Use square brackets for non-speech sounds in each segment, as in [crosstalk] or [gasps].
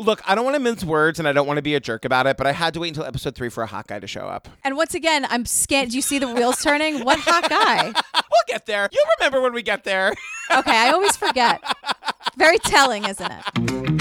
Look, I don't want to mince words and I don't want to be a jerk about it, but I had to wait until episode three for a hot guy to show up. And once again, I'm scared. Do you see the wheels turning? What hot guy? [laughs] we'll get there. You'll remember when we get there. Okay, I always forget. Very telling, isn't it?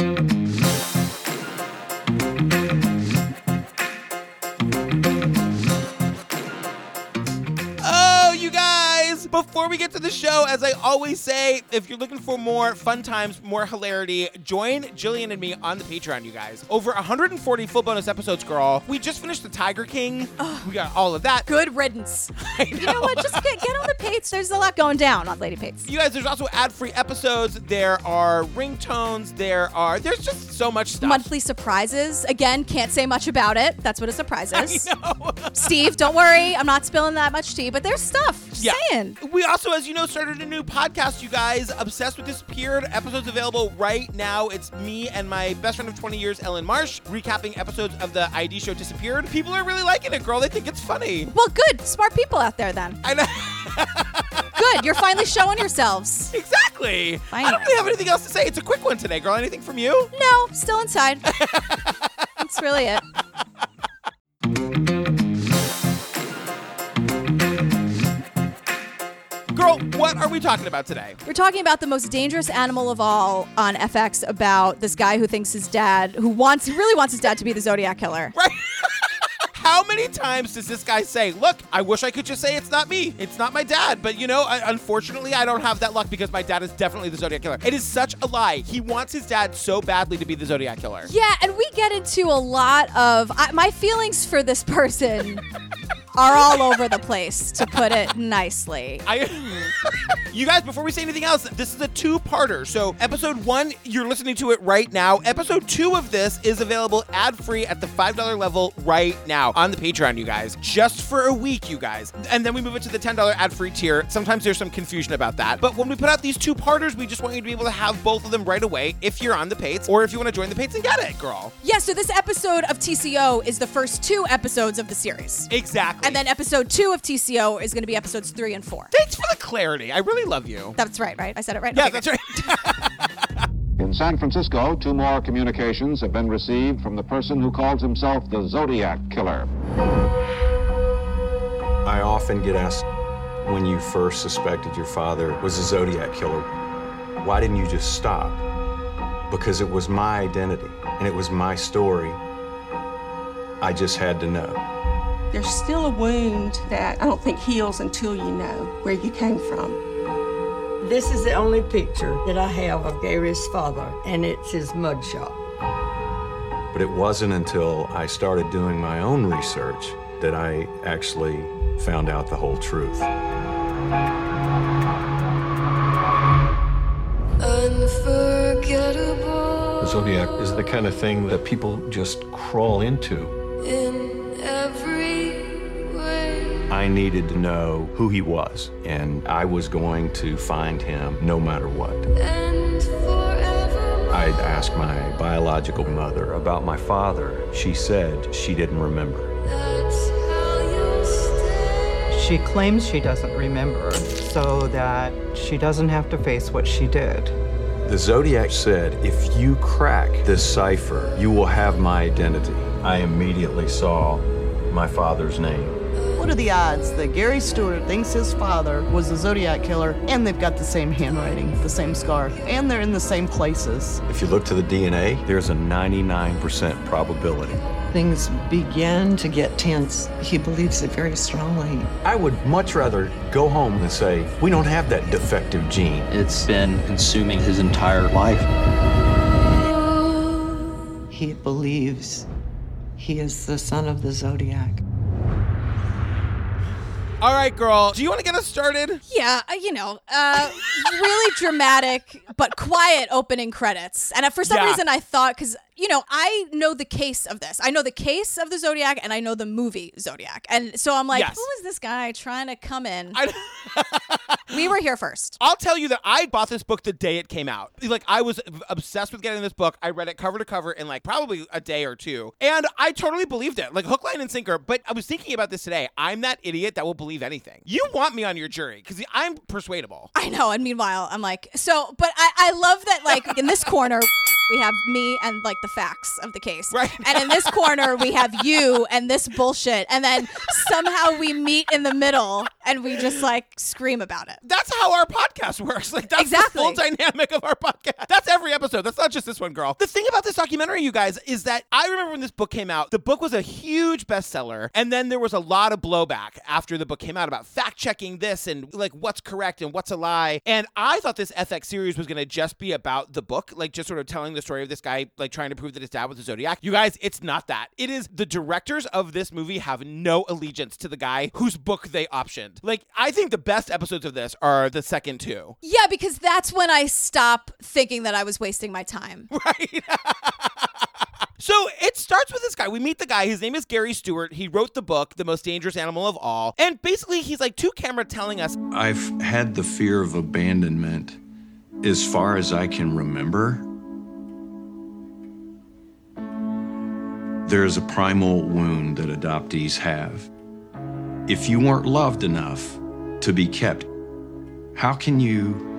Before we get to the show, as I always say, if you're looking for more fun times, more hilarity, join Gillian and me on the Patreon, you guys. Over 140 full bonus episodes, girl. We just finished the Tiger King. We got all of that. Good riddance. [laughs] You know what? Just get, get on the Pates. There's a lot going down on Lady Pates. You guys, there's also ad-free episodes. There are ringtones. There are. There's just so much stuff. Monthly surprises. Again, can't say much about it. That's what a surprise is. I know. [laughs] Steve, don't worry. I'm not spilling that much tea, but there's stuff. Just saying. We also, as you know, started a new podcast, you guys. Obsessed with Disappeared. Episodes available right now. It's me and my best friend of 20 years, Ellyn Marsh, recapping episodes of the ID show Disappeared. People are really liking it, girl. They think it's funny. Well, good. Smart people out there then. I know. [laughs] Good. You're finally showing yourselves. Exactly. I don't really have anything else to say. It's a quick one today, girl. Anything from you? No, still inside. [laughs] That's really it. [laughs] Girl, what are we talking about today? We're talking about the most dangerous animal of all on FX about this guy who thinks his dad, who wants, really wants his dad to be the Zodiac killer. [laughs] Right. How many times does this guy say, Look, I wish I could just say it's not me. It's not my dad. But you know, I, unfortunately, I don't have that luck because my dad is definitely the Zodiac Killer. It is such a lie. He wants his dad so badly to be the Zodiac Killer. Yeah, and we get into a lot of I, my feelings for this person [laughs] are all over the place, to put it nicely. I, [laughs] you guys, before we say anything else, this is a two-parter. So, episode one, you're listening to it right now. Episode two of this is available ad-free at the five dollar level right now on the Patreon. You guys, just for a week, you guys, and then we move it to the ten dollar ad-free tier. Sometimes there's some confusion about that, but when we put out these two parters, we just want you to be able to have both of them right away if you're on the Pates, or if you want to join the Pates and get it, girl. Yeah, so this episode of TCO is the first two episodes of the series. Exactly. And then episode two of TCO is going to be episodes three and four. Thanks for the clarity. I really love you. That's right, right? I said it right? Yeah, Okay, that's great. right. [laughs] In San Francisco, two more communications have been received from the person who calls himself the Zodiac Killer. I often get asked when you first suspected your father was a Zodiac killer, why didn't you just stop? Because it was my identity and it was my story. I just had to know. There's still a wound that I don't think heals until you know where you came from. This is the only picture that I have of Gary's father, and it's his mugshot. But it wasn't until I started doing my own research that I actually found out the whole truth. Unforgettable The Zodiac is the kind of thing that people just crawl into. in every way. I needed to know who he was, and I was going to find him no matter what. And forever. I'd asked my biological mother about my father. She said she didn't remember. That's how you'll stay. She claims she doesn't remember so that she doesn't have to face what she did. The Zodiac said, if you crack this cipher, you will have my identity. I immediately saw my father's name. What are the odds that Gary Stewart thinks his father was a Zodiac killer and they've got the same handwriting, the same scar, and they're in the same places? If you look to the DNA, there's a 99% probability. Things began to get tense. He believes it very strongly. I would much rather go home and say, we don't have that defective gene. It's been consuming his entire life. He believes he is the son of the Zodiac. All right, girl. Do you want to get us started? Yeah, uh, you know, uh, really dramatic but quiet opening credits. And uh, for some Yeah. reason, I thought because you know I know the case of this. I know the case of the Zodiac, and I know the movie Zodiac. And so I'm like, Yes. who is this guy trying to come in? [laughs] we were here first. I'll tell you that I bought this book the day it came out. Like I was obsessed with getting this book. I read it cover to cover in like probably a day or two, and I totally believed it, like hook, line, and sinker. But I was thinking about this today. I'm that idiot that will believe anything. You want me on your jury because I'm persuadable. I know. And meanwhile, I'm like, so, but I, I love that, like, in this corner, we have me and like the facts of the case. Right. And in this corner, we have you and this bullshit. And then somehow we meet in the middle and we just like scream about it. That's how our podcast works. Like that's Exactly. the full dynamic of our podcast. Episode. That's not just this one, girl. The thing about this documentary, you guys, is that I remember when this book came out, the book was a huge bestseller, and then there was a lot of blowback after the book came out about fact checking this and like what's correct and what's a lie. And I thought this FX series was gonna just be about the book, like just sort of telling the story of this guy like trying to prove that his dad was a Zodiac. You guys, it's not that. It is the directors of this movie have no allegiance to the guy whose book they optioned. Like I think the best episodes of this are the second two. Yeah, because that's when I stop thinking that I was wasting my time. [laughs] Right. [laughs] So it starts with this guy. We meet the guy. His name is Gary Stewart. He wrote the book, The Most Dangerous Animal of All. And basically, he's like two camera telling us I've had the fear of abandonment as far as I can remember. There's a primal wound that adoptees have. If you weren't loved enough to be kept, how can you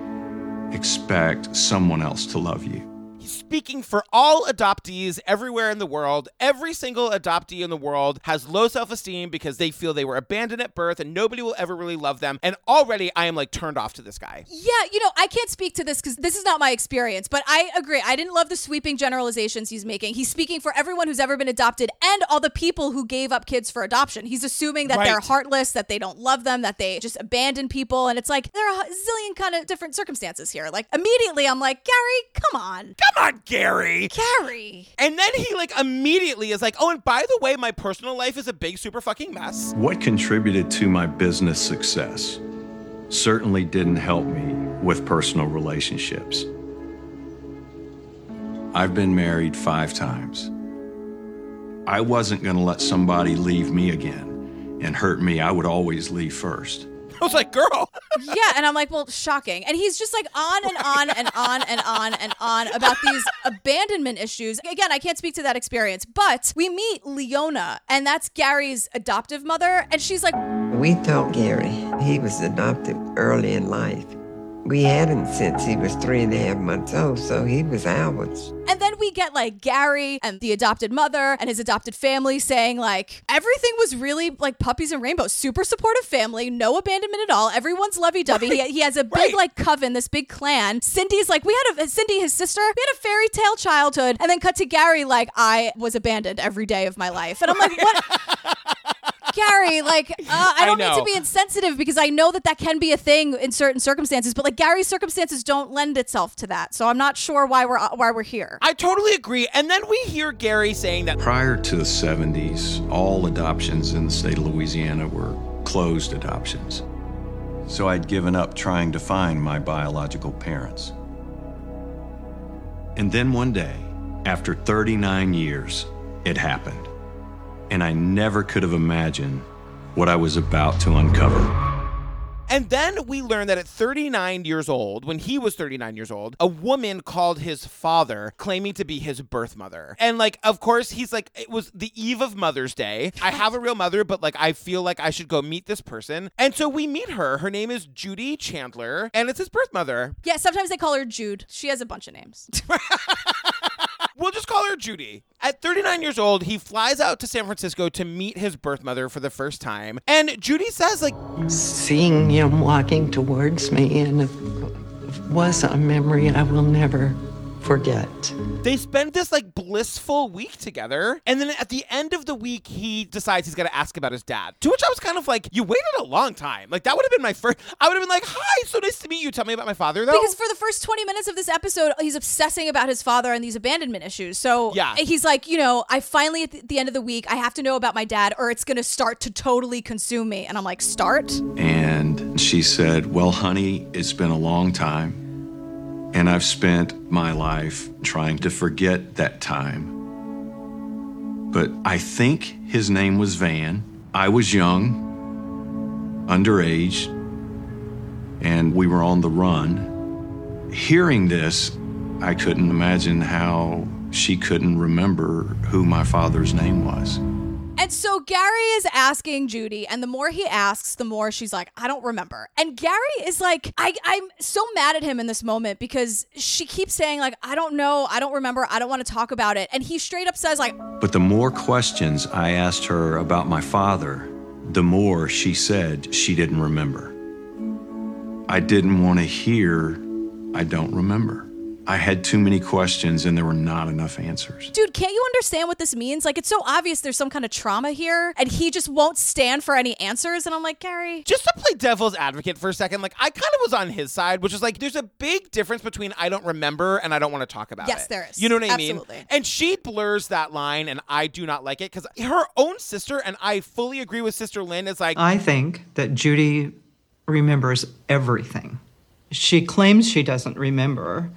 expect someone else to love you? Speaking for all adoptees everywhere in the world. Every single adoptee in the world has low self esteem because they feel they were abandoned at birth and nobody will ever really love them. And already I am like turned off to this guy. Yeah, you know, I can't speak to this because this is not my experience, but I agree. I didn't love the sweeping generalizations he's making. He's speaking for everyone who's ever been adopted and all the people who gave up kids for adoption. He's assuming that they're heartless, that they don't love them, that they just abandon people. And it's like, there are a zillion kind of different circumstances here. Like, immediately I'm like, Gary, come on. Come on, Gary. Gary. And then he like immediately is like, oh, and by the way, my personal life is a big super fucking mess. What contributed to my business success certainly didn't help me with personal relationships. I've been married five times. I wasn't going to let somebody leave me again and hurt me. I would always leave first. I was like, girl. Yeah, and I'm like, well, shocking. And he's just like on and on and on and on and on about these abandonment issues. Again, I can't speak to that experience, but we meet Leona, and that's Gary's adoptive mother, and she's like, We told Gary he was adopted early in life. We had him since he was three and a half months old, so he was ours. and then we get like Gary and the adopted mother and his adopted family saying like everything was really like puppies and rainbows, super supportive family, no abandonment at all. Everyone's lovey dovey. He, he has a big like coven, this big clan. Cindy's like, we had a uh, Cindy, his sister, we had a fairy tale childhood, and then cut to Gary like I was abandoned every day of my life, and I'm like, what? [laughs] Gary, like, uh, [laughs] I I don't mean to be insensitive because I know that that can be a thing in certain circumstances, but like Gary's circumstances don't lend itself to that. So I'm not sure why we're why we're here. I totally agree. And then we hear Gary saying that Prior to the 70s, all adoptions in the state of Louisiana were closed adoptions. So I'd given up trying to find my biological parents. And then one day, after 39 years, it happened. And I never could have imagined what I was about to uncover. And then we learn that at 39 years old, when he was 39 years old, a woman called his father claiming to be his birth mother. And like, of course, he's like, it was the eve of Mother's Day. I have a real mother, but like, I feel like I should go meet this person. And so we meet her. Her name is Judy Chandler, and it's his birth mother. Yeah, sometimes they call her Jude. She has a bunch of names. [laughs] We'll just call her Judy. At 39 years old, he flies out to San Francisco to meet his birth mother for the first time. And Judy says, like, Seeing him walking towards me and it was a memory I will never forget. They spend this like blissful week together, and then at the end of the week, he decides he's gonna ask about his dad. To which I was kind of like, "You waited a long time. Like that would have been my first. I would have been like, "Hi, so nice to meet you. Tell me about my father, though." Because for the first 20 minutes of this episode, he's obsessing about his father and these abandonment issues. So Yeah. Eh, he's like, you know, I finally, at the- the end of the week, I have to know about my dad or it's going to start to totally consume me. And I'm like, start? And she said, Well, honey, it's been a long time. And I've spent my life trying to forget that time. But I think his name was Van. I was young, underage, and we were on the run. Hearing this, I couldn't imagine how she couldn't remember who my father's name was. And so Gary is asking Judy, and the more he asks, the more she's like, I don't remember. And Gary is like, I, I'm so mad at him in this moment because she keeps saying, like, I don't know, I don't remember, I don't want to talk about it. And he straight up says, like, But the more questions I asked her about my father, the more she said she didn't remember. I didn't want to hear, I don't remember. I had too many questions and there were not enough answers. dude, can't you understand what this means? Like, it's so obvious there's some kind of trauma here, and he just won't stand for any answers. And I'm like, Gary, Just to play devil's advocate for a second, like I kind of was on his side, which is like there's a big difference between I don't remember and I don't want to talk about Yes, it. there is. You know what I Absolutely. mean? And she blurs that line, and I do not like it because her own sister, and I fully agree with Sister Lynn, is like, I think that Judy remembers everything. She claims she doesn't remember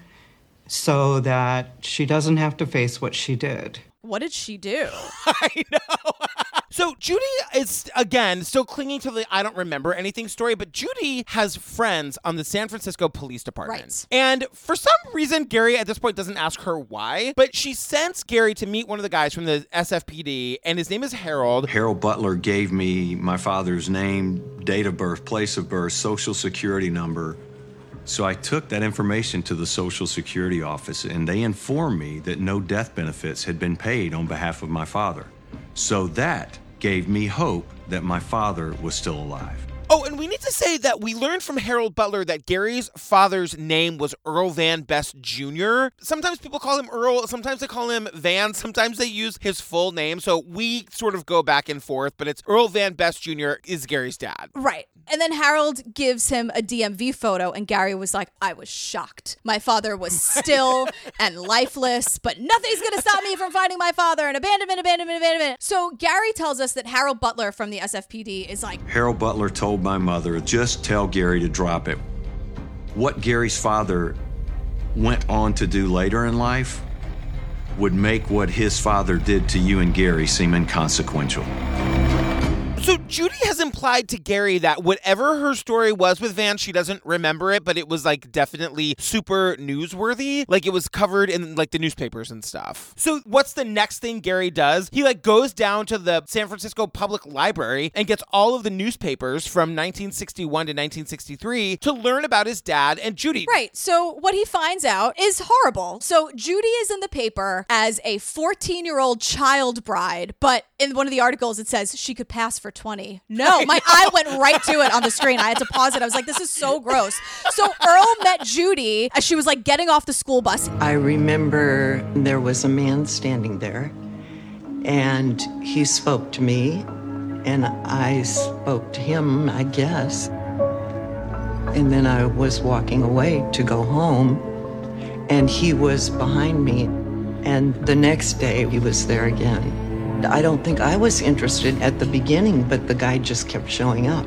so that she doesn't have to face what she did. what did she do? [laughs] I know. [laughs] so Judy is again still clinging to the I don't remember anything story, but Judy has friends on the San Francisco Police Department. Right. And for some reason, Gary at this point doesn't ask her why, but she sends Gary to meet one of the guys from the SFPD, and his name is Harold. Harold Butler gave me my father's name, date of birth, place of birth, social security number. So I took that information to the Social Security office and they informed me that no death benefits had been paid on behalf of my father. So that gave me hope that my father was still alive. Oh, and we need to say that we learned from Harold Butler that Gary's father's name was Earl Van Best Jr. Sometimes people call him Earl, sometimes they call him Van, sometimes they use his full name. So we sort of go back and forth, but it's Earl Van Best Jr. is Gary's dad. Right. And then Harold gives him a DMV photo, and Gary was like, I was shocked. My father was still [laughs] and lifeless, but nothing's going to stop me from finding my father. And abandonment, abandonment, abandonment. So Gary tells us that Harold Butler from the SFPD is like, Harold Butler told my mother, just tell Gary to drop it. What Gary's father went on to do later in life would make what his father did to you and Gary seem inconsequential. So Judy has implied to Gary that whatever her story was with Van, she doesn't remember it, but it was like definitely super newsworthy. Like it was covered in like the newspapers and stuff. So what's the next thing Gary does? He like goes down to the San Francisco Public Library and gets all of the newspapers from 1961 to 1963 to learn about his dad and Judy. Right. So what he finds out is horrible. So Judy is in the paper as a 14 year old child bride, but in one of the articles it says she could pass for 20. [laughs] No, my eye went right to it on the screen. I had to pause it. I was like, this is so gross. So Earl met Judy as she was like getting off the school bus. I remember there was a man standing there, and he spoke to me, and I spoke to him, I guess. And then I was walking away to go home, and he was behind me. And the next day, he was there again. I don't think I was interested at the beginning, but the guy just kept showing up.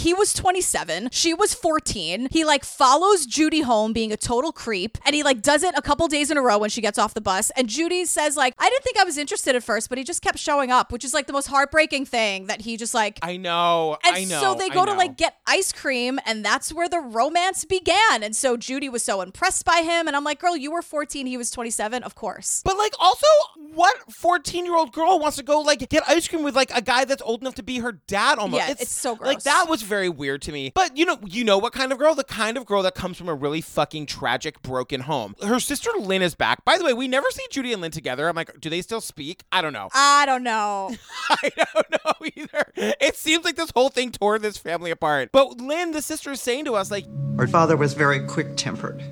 He was 27. She was 14. He like follows Judy home being a total creep. And he like does it a couple days in a row when she gets off the bus. And Judy says like, I didn't think I was interested at first, but he just kept showing up, which is like the most heartbreaking thing that he just like. I know. And I know. so they go to like get ice cream, and that's where the romance began. And so Judy was so impressed by him. And I'm like, girl, you were 14, he was 27. Of course. But like also what 14 year old girl wants to go like get ice cream with like a guy that's old enough to be her dad almost. Yeah, it's so gross. Like that was very weird to me. But you know, you know what kind of girl? The kind of girl that comes from a really fucking tragic, broken home. Her sister Lynn is back. By the way, we never see Judy and Lynn together. I'm like, do they still speak? I don't know. I don't know. [laughs] I don't know [laughs] either. It seems like this whole thing tore this family apart. But Lynn, the sister, is saying to us, like, Our father was very quick tempered.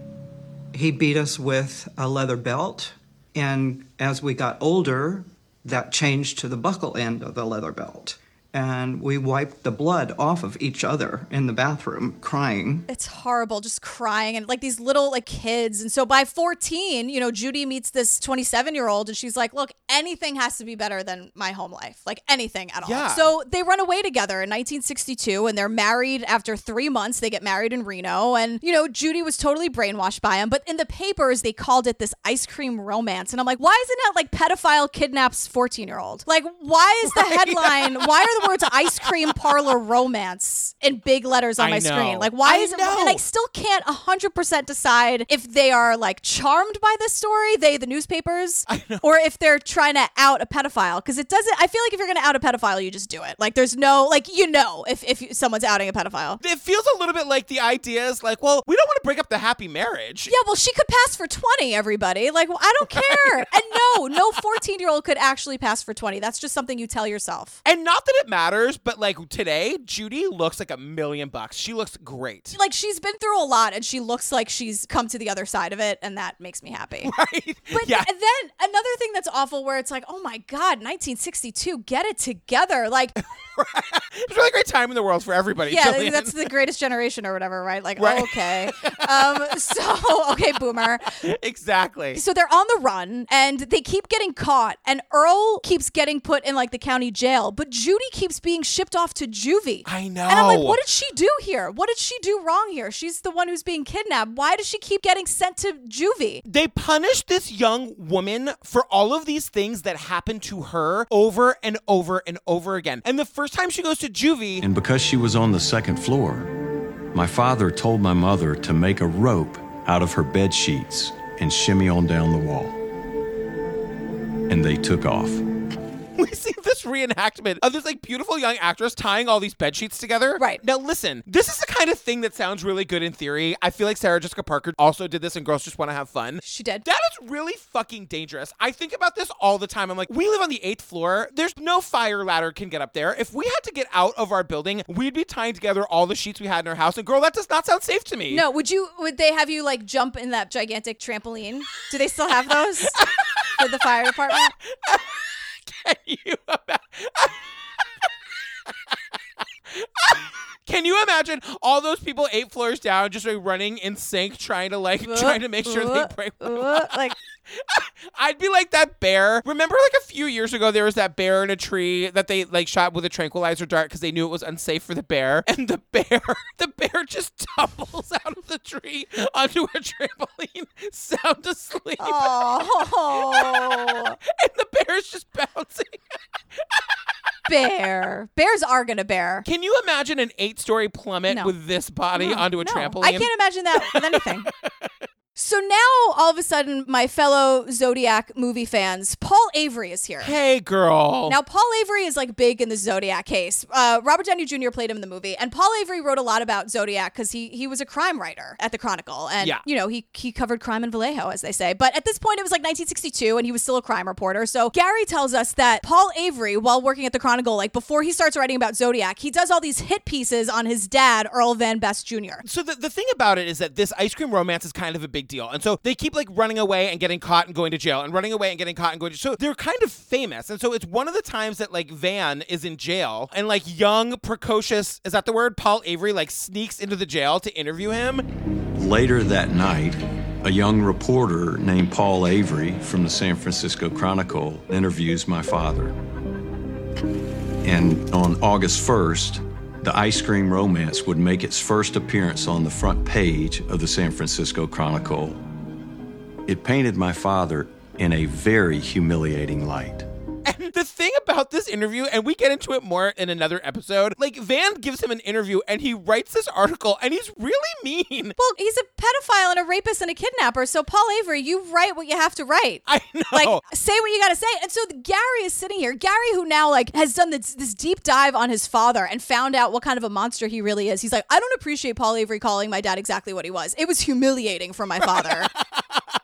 He beat us with a leather belt, and as we got older, that changed to the buckle end of the leather belt. And we wiped the blood off of each other in the bathroom, crying. It's horrible, just crying and like these little like kids. And so by 14, you know, Judy meets this 27 year old and she's like, look, anything has to be better than my home life. Like anything at all. Yeah. So they run away together in 1962 and they're married after three months. They get married in Reno. And, you know, Judy was totally brainwashed by him. But in the papers, they called it this ice cream romance. And I'm like, why isn't it like pedophile kidnaps 14 year old? Like, why is the [laughs] headline, why are the words ice cream parlor [laughs] romance in big letters on I my know. screen. Like, why I is it? And I still can't 100% decide if they are like charmed by this story, they, the newspapers, or if they're trying to out a pedophile. Because it doesn't, I feel like if you're going to out a pedophile, you just do it. Like, there's no, like, you know, if, if someone's outing a pedophile. It feels a little bit like the idea is like, well, we don't want to break up the happy marriage. Yeah, well, she could pass for 20, everybody. Like, well, I don't [laughs] care. and no, no 14 year old could actually pass for 20. That's just something you tell yourself. And not that it matters, but like today, Judy looks like a million bucks. She looks great. Like, she's been through a lot and she looks like she's come to the other side of it, and that makes me happy. [laughs] Right? But yeah. and then another thing that's awful where it's like, oh my God, 1962, get it together. Like, [laughs] It's a really great time in the world for everybody. yeah, Gillian. that's the greatest generation or whatever, right? Like, Right. okay. Um, so, [laughs] okay, boomer. exactly. So they're on the run and they keep getting caught, and Earl keeps getting put in like the county jail, but Judy keeps being shipped off to juvie. I know. And I'm like, what did she do here? What did she do wrong here? She's the one who's being kidnapped. Why does she keep getting sent to juvie? They punish this young woman for all of these things that happen to her over and over and over again. And the first time she goes to juvie, And because she was on the second floor, my father told my mother to make a rope out of her bed sheets and shimmy on down the wall. And they took off. [laughs] we see this reenactment of this like beautiful young actress tying all these bed sheets together. Right. Now listen, this is the kind of thing that sounds really good in theory. I feel like Sarah Jessica Parker also did this and girls just want to have fun. She did. That is really fucking dangerous. I think about this all the time. I'm like, we live on the eighth floor. There's no fire ladder can get up there. If we had to get out of our building, we'd be tying together all the sheets we had in our house. And girl, that does not sound safe to me. No, would you? Would they have you like jump in that gigantic trampoline? Do they still have those [laughs] for the fire department? [laughs] Can [laughs] you imagine? [laughs] Can you imagine all those people eight floors down just like running in sync, trying to like trying to make sure they break? like [laughs] [laughs] I'd be like that bear. Remember, like a few years ago, there was that bear in a tree that they like shot with a tranquilizer dart because they knew it was unsafe for the bear, [laughs] and the bear, [laughs] the bear just tumbles out of the tree onto a trampoline, sound asleep, Oh, and the bear's just bouncing. bear. Bears are gonna bear. Can you imagine an eight-story plummet No. with this body No, onto a no. trampoline? I can't imagine that with anything. So now, all of a sudden, my fellow Zodiac movie fans, Paul Avery is here. Hey, girl. Now, Paul Avery is like big in the Zodiac case. Uh, Robert Downey Jr. played him in the movie, and Paul Avery wrote a lot about Zodiac because he he was a crime writer at the Chronicle, and Yeah. you know he he covered crime in Vallejo, as they say. But at this point, it was like 1962, and he was still a crime reporter. So Gary tells us that Paul Avery, while working at the Chronicle, like before he starts writing about Zodiac, he does all these hit pieces on his dad, Earl Van Best Jr. So the, the thing about it is that this ice cream romance is kind of a big deal. And so they keep like running away and getting caught and going to jail and running away and getting caught and going to jail. So they're kind of famous. And so it's one of the times that like Van is in jail and like young, precocious, is that the word? Paul Avery like sneaks into the jail to interview him. Later that night, a young reporter named Paul Avery from the San Francisco Chronicle interviews my father. And on August 1st, the ice cream romance would make its first appearance on the front page of the San Francisco Chronicle. It painted my father in a very humiliating light. And the thing about this interview, and we get into it more in another episode, like Van gives him an interview and he writes this article and he's really mean. [laughs] Well, he's a pedophile and a rapist and a kidnapper. So Paul Avery, you write what you have to write. I know. Like, say what you got to say. And so Gary is sitting here. Gary, who now like has done this, this deep dive on his father and found out what kind of a monster he really is. He's like, I don't appreciate Paul Avery calling my dad exactly what he was. It was humiliating for my father. [laughs]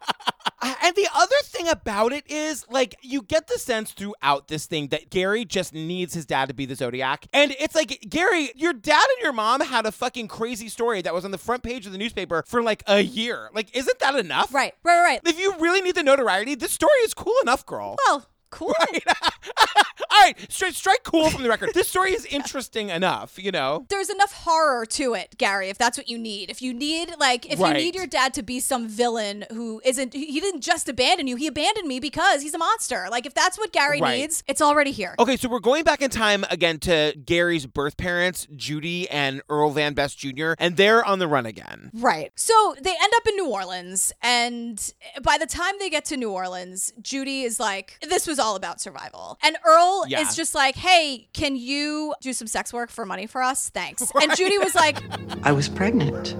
And the other thing about it is, like, you get the sense throughout this thing that Gary just needs his dad to be the Zodiac. And it's like, Gary, your dad and your mom had a fucking crazy story that was on the front page of the newspaper for like a year. Like, isn't that enough? right, right, right. If you really need the notoriety, this story is cool enough, girl. Well, cool. [laughs] [laughs] All right, straight, strike cool from the record. This story is interesting enough, you know? There's enough horror to it, Gary, if that's what you need. If you need, like, if Right. you need your dad to be some villain who isn't, he didn't just abandon you, he abandoned me because he's a monster. Like, if that's what Gary Right. needs, it's already here. Okay, so we're going back in time again to Gary's birth parents, Judy and Earl Van Best Jr., and they're on the run again. Right. So they end up in New Orleans, and by the time they get to New Orleans, Judy is like, this was all about survival. And Earl Yeah. is just like, hey, can you do some sex work for money for us? Thanks. And Judy was like, I was pregnant.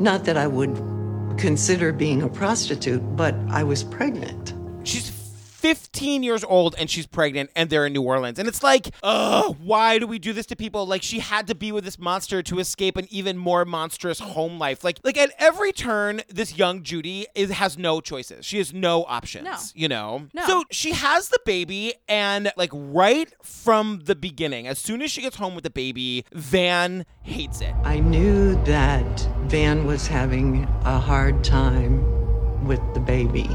Not that I would consider being a prostitute, but I was pregnant. She's 15 years old and she's pregnant and they're in New Orleans. And it's like, ugh, why do we do this to people? Like she had to be with this monster to escape an even more monstrous home life. Like like at every turn, this young Judy is has no choices. She has no options. No. You know? No. So she has the baby and like right from the beginning, as soon as she gets home with the baby, Van hates it. I knew that Van was having a hard time with the baby.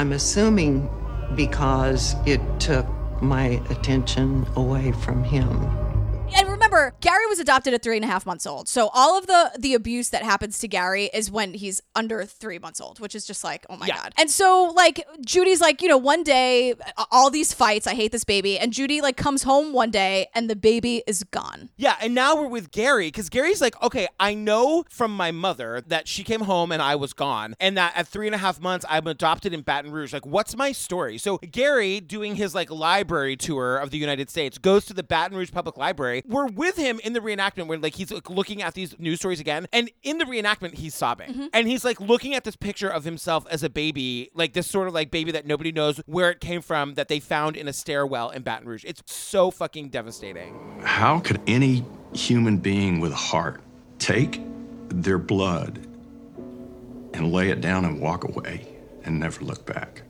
I'm assuming because it took my attention away from him. And remember, Gary was adopted at three and a half months old. So all of the the abuse that happens to Gary is when he's under three months old, which is just like, oh my Yeah. god. And so like Judy's like, you know, one day all these fights, I hate this baby, and Judy like comes home one day and the baby is gone. Yeah, and now we're with Gary because Gary's like, okay, I know from my mother that she came home and I was gone, and that at three and a half months I'm adopted in Baton Rouge. Like, what's my story? So Gary, doing his like library tour of the United States, goes to the Baton Rouge Public Library. We're with him in the reenactment where like he's like, looking at these news stories again, and in the reenactment he's sobbing, mm-hmm. and he's like looking at this picture of himself as a baby, like this sort of like baby that nobody knows where it came from that they found in a stairwell in Baton Rouge. It's so fucking devastating. How could any human being with a heart take their blood and lay it down and walk away and never look back?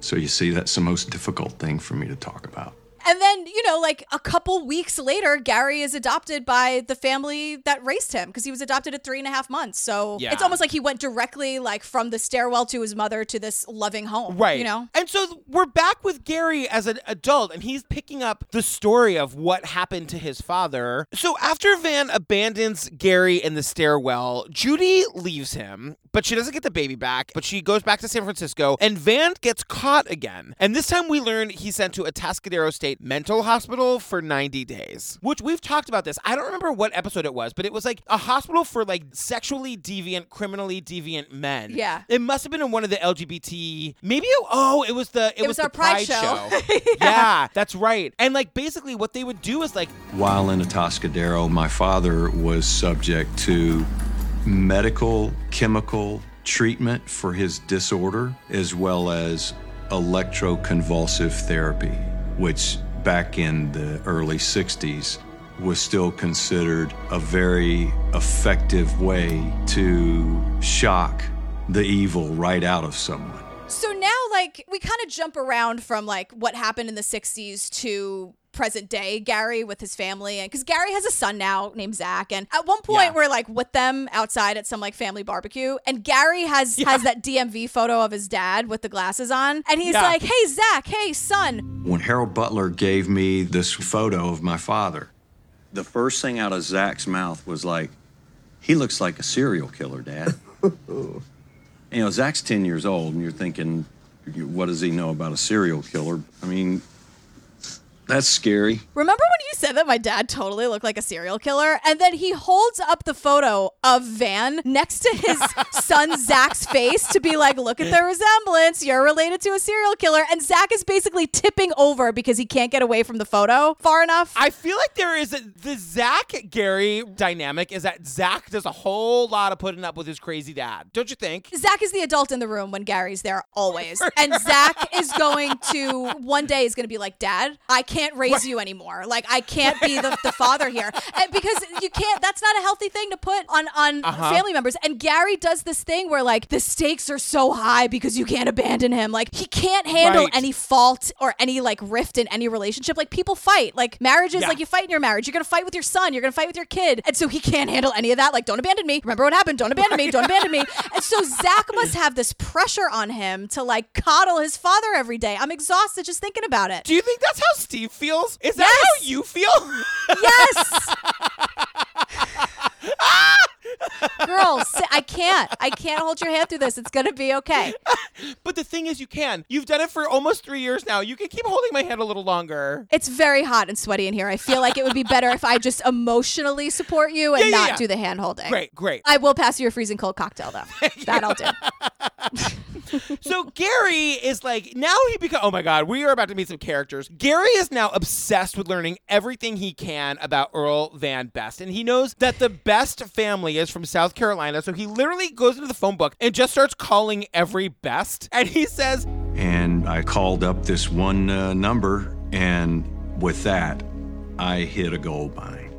So you see, that's the most difficult thing for me to talk about. And then, you know, like a couple weeks later, Gary is adopted by the family that raised him because he was adopted at three and a half months. So Yeah. it's almost like he went directly like from the stairwell to his mother to this loving home. Right. You know? And so we're back with Gary as an adult, and he's picking up the story of what happened to his father. So after Van abandons Gary in the stairwell, Judy leaves him, but she doesn't get the baby back, but she goes back to San Francisco, and Van gets caught again. And this time we learn he's sent to Atascadero State mental hospital for 90 days, which we've talked about this. I don't remember what episode it was, but it was like a hospital for like sexually deviant, criminally deviant men. Yeah. It must have been in one of the LGBT. Maybe it, oh, it was the it, It was the our Pride show. [laughs] yeah. that's right. And like basically what they would do is like While in Atascadero, my father was subject to medical, chemical treatment for his disorder, as well as electroconvulsive therapy, which back in the early 60s was still considered a very effective way to shock the evil right out of someone. So now, like, we kind of jump around from like what happened in the 60s to present day Gary with his family. And because Gary has a son now named Zach. And at one point, Yeah. we're like with them outside at some like family barbecue. And Gary has has that DMV photo of his dad with the glasses on. And he's Yeah. like, hey, Zach, hey, son. When Harold Butler gave me this photo of my father, the first thing out of Zach's mouth was like, he looks like a serial killer, Dad. [laughs] you know, Zach's 10 years old, and you're thinking, what does he know about a serial killer? I mean, that's scary. Remember when you said that my dad totally looked like a serial killer? And then he holds up the photo of Van next to his [laughs] son Zach's face to be like, look at the resemblance. You're related to a serial killer. And Zach is basically tipping over because he can't get away from the photo far enough. I feel like there is a, the Zach Gary dynamic is that Zach does a whole lot of putting up with his crazy dad. Don't you think? Zach is the adult in the room when Gary's there always. [laughs] And Zach is going to one day is going to be like, Dad, I can't raise you anymore. Like I can't be the, the father here. [laughs] And because you can't that's not a healthy thing to put on on Uh-huh. family members. And Gary does this thing where like the stakes are so high because you can't abandon him. Like he can't handle Right. any fault or any like rift in any relationship. Like people fight. Like marriages, Yeah. like you fight in your marriage. You're gonna fight with your son. You're gonna fight with your kid. And so he can't handle any of that. Like, don't abandon me. Remember what happened. Don't abandon me. Don't abandon me. [laughs] And so Zach must have this pressure on him to like coddle his father every day. I'm exhausted just thinking about it. Do you think that's how Steve feels? Is that how you feel? Yes. [laughs] Girls, I can't. I can't hold your hand through this. It's gonna be okay. [laughs] but the thing is, you can. You've done it for almost three years now. You can keep holding my hand a little longer. It's very hot and sweaty in here. I feel like it would be better if I just emotionally support you and Yeah, yeah, not yeah. do the hand holding. Great, great. I will pass you a freezing cold cocktail though. [laughs] That I'll do. So Gary is like now he become oh my god, we are about to meet some characters. Gary is now obsessed with learning everything he can about Earl Van Best. And he knows that the best family is from South Carolina. So he literally goes into the phone book and just starts calling every best. And he says, And I called up this one uh, number, and with that, I hit a gold mine.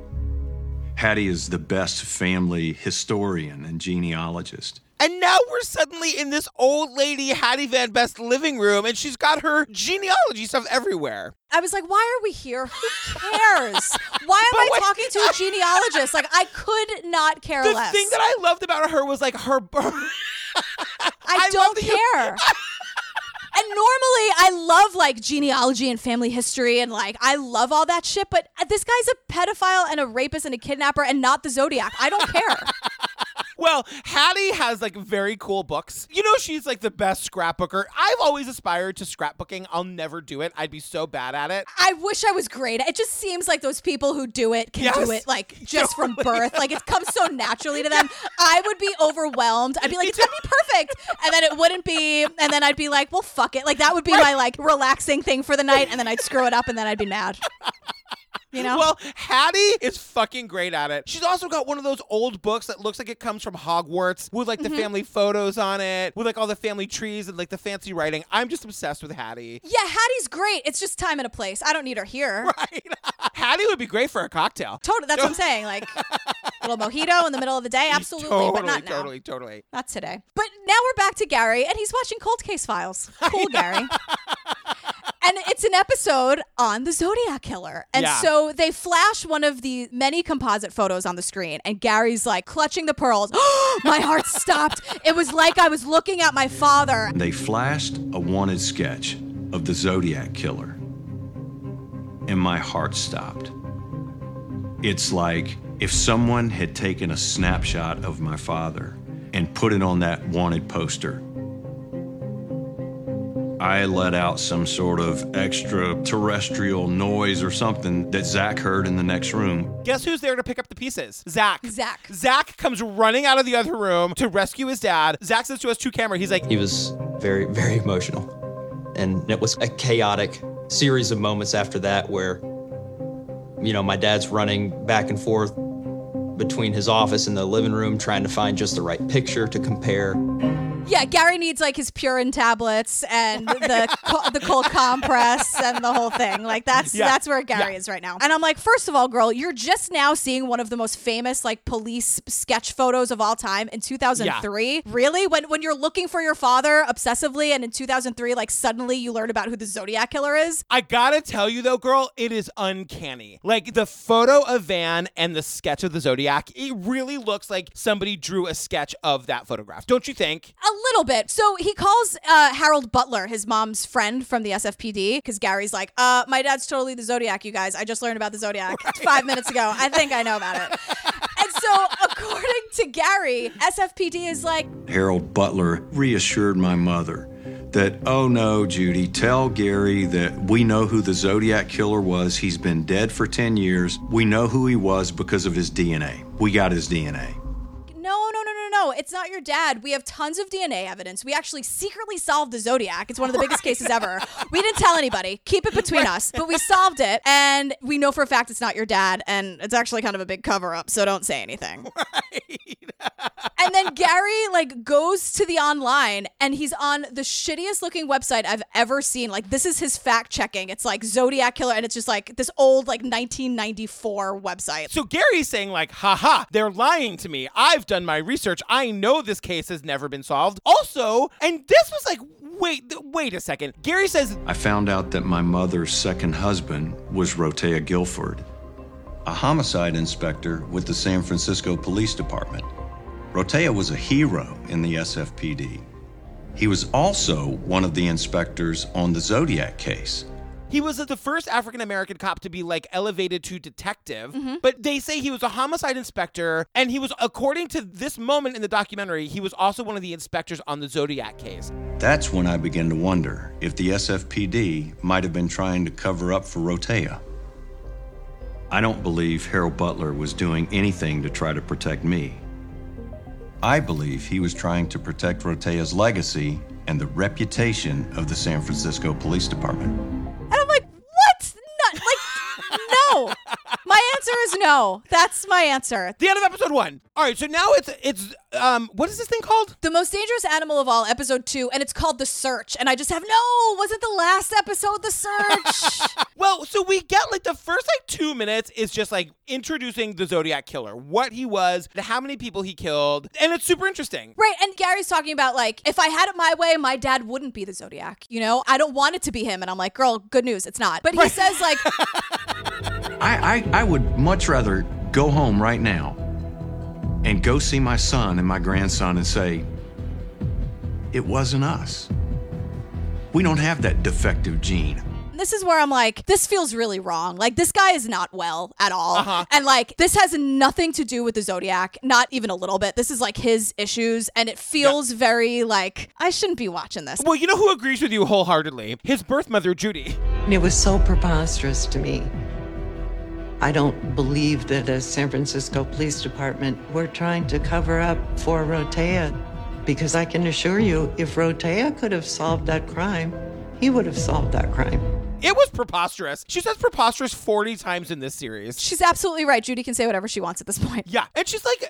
Hattie is the best family historian and genealogist. And now we're suddenly in this old lady Hattie Van Best living room, and she's got her genealogy stuff everywhere. I was like, why are we here? Who cares? why am I talking to a genealogist? Like, I could not care The less. The thing that I loved about her was like her. [laughs] I, don't care. [laughs] and normally I love like genealogy and family history and like I love all that shit, but uh, this guy's a pedophile and a rapist and a kidnapper and not the Zodiac. I don't care. [laughs] Well, Hattie has like very cool books. You know, she's like the best scrapbooker. I've always aspired to scrapbooking. I'll never do it. I'd be so bad at it. I wish I was great. It just seems like those people who do it can do it like [laughs] just from birth. Like it comes so naturally to them. I would be overwhelmed. I'd be like, it's gonna be perfect. And then it wouldn't be. And then I'd be like, well, fuck it. Like that would be my like relaxing thing for the night. And then I'd screw it up and then I'd be mad. [laughs] You know? Well, Hattie is fucking great at it. She's also got one of those old books that looks like it comes from Hogwarts with like the Mhm. family photos on it, with like all the family trees and like the fancy writing. I'm just obsessed with Hattie. Yeah, Hattie's great. It's just time and a place. I don't need her here. [laughs] Right. [laughs] Hattie would be great for a cocktail. Totally. That's what I'm saying. Like [laughs] little mojito in the middle of the day. Absolutely, totally, but not now. totally, totally. Not today. But now we're back to Gary, and he's watching Cold Case Files. Cool, Gary. And it's an episode on the Zodiac Killer. And Yeah. so they flash one of the many composite photos on the screen, and Gary's like clutching the pearls. [gasps] my heart stopped. It was like I was looking at my father. They flashed a wanted sketch of the Zodiac Killer, and my heart stopped. It's like if someone had taken a snapshot of my father and put it on that wanted poster. I let out some sort of extraterrestrial noise or something that Zach heard in the next room. Guess who's there to pick up the pieces? Zach. Zach. Zach comes running out of the other room to rescue his dad. Zach says to us to camera, he's like, He was very, very emotional. And it was a chaotic series of moments after that where, you know, my dad's running back and forth between his office and the living room trying to find just the right picture to compare. Yeah, Gary needs like his Purin tablets and oh the co- the cold compress and the whole thing. Like that's Yeah. that's where Gary is right now. And I'm like, first of all, girl, you're just now seeing one of the most famous like police sketch photos of all time in 2003. Really? When when you're looking for your father obsessively, and in 2003, like suddenly you learn about who the Zodiac killer is. I gotta tell you though, girl, it is uncanny. Like the photo of Van and the sketch of the Zodiac, it really looks like somebody drew a sketch of that photograph. Don't you think? A little bit. So he calls uh, Harold Butler, his mom's friend from the SFPD, because Gary's like, uh, my dad's totally the Zodiac, you guys. I just learned about the Zodiac five minutes ago. I think I know about it. And so, according to Gary, SFPD is like, Harold Butler reassured my mother that, oh no, Judy, tell Gary that we know who the Zodiac killer was. He's been dead for 10 years. We know who he was because of his DNA. We got his DNA. No. It's not your dad. We have tons of DNA evidence. We actually secretly solved the Zodiac. It's one of the biggest cases ever. We didn't tell anybody. Keep it between us. But we solved it. And we know for a fact it's not your dad. And it's actually kind of a big cover up. So don't say anything. Right. and then Gary like goes to the online and he's on the shittiest looking website I've ever seen. Like this is his fact checking. It's like Zodiac Killer and it's just like this old like 1994 website. So Gary's saying like, haha, they're lying to me. I've done my research. I know this case has never been solved. Also, and this was like, wait, wait a second. Gary says, I found out that my mother's second husband was Rotea Gilford, a homicide inspector with the San Francisco Police Department. Rotea was a hero in the SFPD. He was also one of the inspectors on the Zodiac case. He was the first African American cop to be like elevated to detective, mm-hmm. but they say he was a homicide inspector, and he was, according to this moment in the documentary, he was also one of the inspectors on the Zodiac case. That's when I began to wonder if the SFPD might have been trying to cover up for Rotea. I don't believe Harold Butler was doing anything to try to protect me. I believe he was trying to protect Rotea's legacy and the reputation of the San Francisco Police Department. And I'm like, what? Not like no. My answer is no. That's my answer. The end of episode one. All right, so now it's it's um what is this thing called? The most dangerous animal of all, episode two, and it's called The Search. And I just have no, wasn't the last episode The Search? [laughs] Well, so we get like the first like two minutes is just like introducing the Zodiac killer, what he was, how many people he killed, and it's super interesting. right. And Gary's talking about like, if I had it my way, my dad wouldn't be the Zodiac. You know, I don't want it to be him. And I'm like, girl, good news, it's not. But he says like, [laughs] I, I, I would much rather go home right now and go see my son and my grandson and say, it wasn't us. We don't have that defective gene. this is where I'm like, this feels really wrong. Like, this guy is not well at all. Uh-huh. And like, this has nothing to do with the Zodiac, not even a little bit. This is like his issues. And it feels very like, I shouldn't be watching this. Well, you know who agrees with you wholeheartedly? His birth mother, Judy. And it was so preposterous to me. I don't believe that as San Francisco Police Department, we're trying to cover up for Rotea. Because I can assure you, if Rotea could have solved that crime, he would have solved that crime. It was preposterous. She says preposterous 40 times in this series. She's absolutely right. Judy can say whatever she wants at this point. Yeah, and she's like, the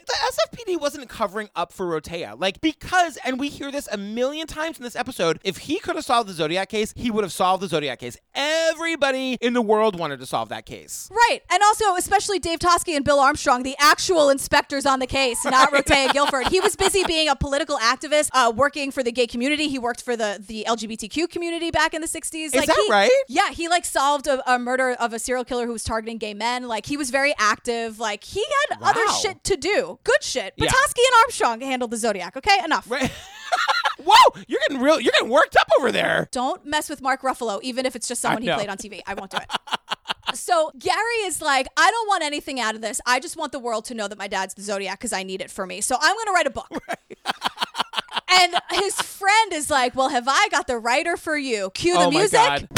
SFPD wasn't covering up for Rotea. Like, because, and we hear this a million times in this episode, if he could have solved the Zodiac case, he would have solved the Zodiac case. Everybody in the world wanted to solve that case. Right. And also, especially Dave Toschi and Bill Armstrong, the actual inspectors on the case, not [laughs] Rotea Gilford. He was busy being a political activist, uh, working for the gay community. He worked for the, the LGBTQ community back in the 60s. Is that he- right? Yeah, he like solved a, a murder of a serial killer who was targeting gay men. Like he was very active. Like he had other shit to do. Good shit. But Yeah. And Armstrong handled the Zodiac. Okay, enough. [laughs] Whoa, you're getting real, you're getting worked up over there. Don't mess with Mark Ruffalo, even if it's just someone he played on TV. I won't do it. [laughs] so Gary is like, I don't want anything out of this. I just want the world to know that my dad's the Zodiac because I need it for me. So I'm going to write a book. [laughs] and his friend is like, Well, have I got the writer for you? Cue oh the oh music.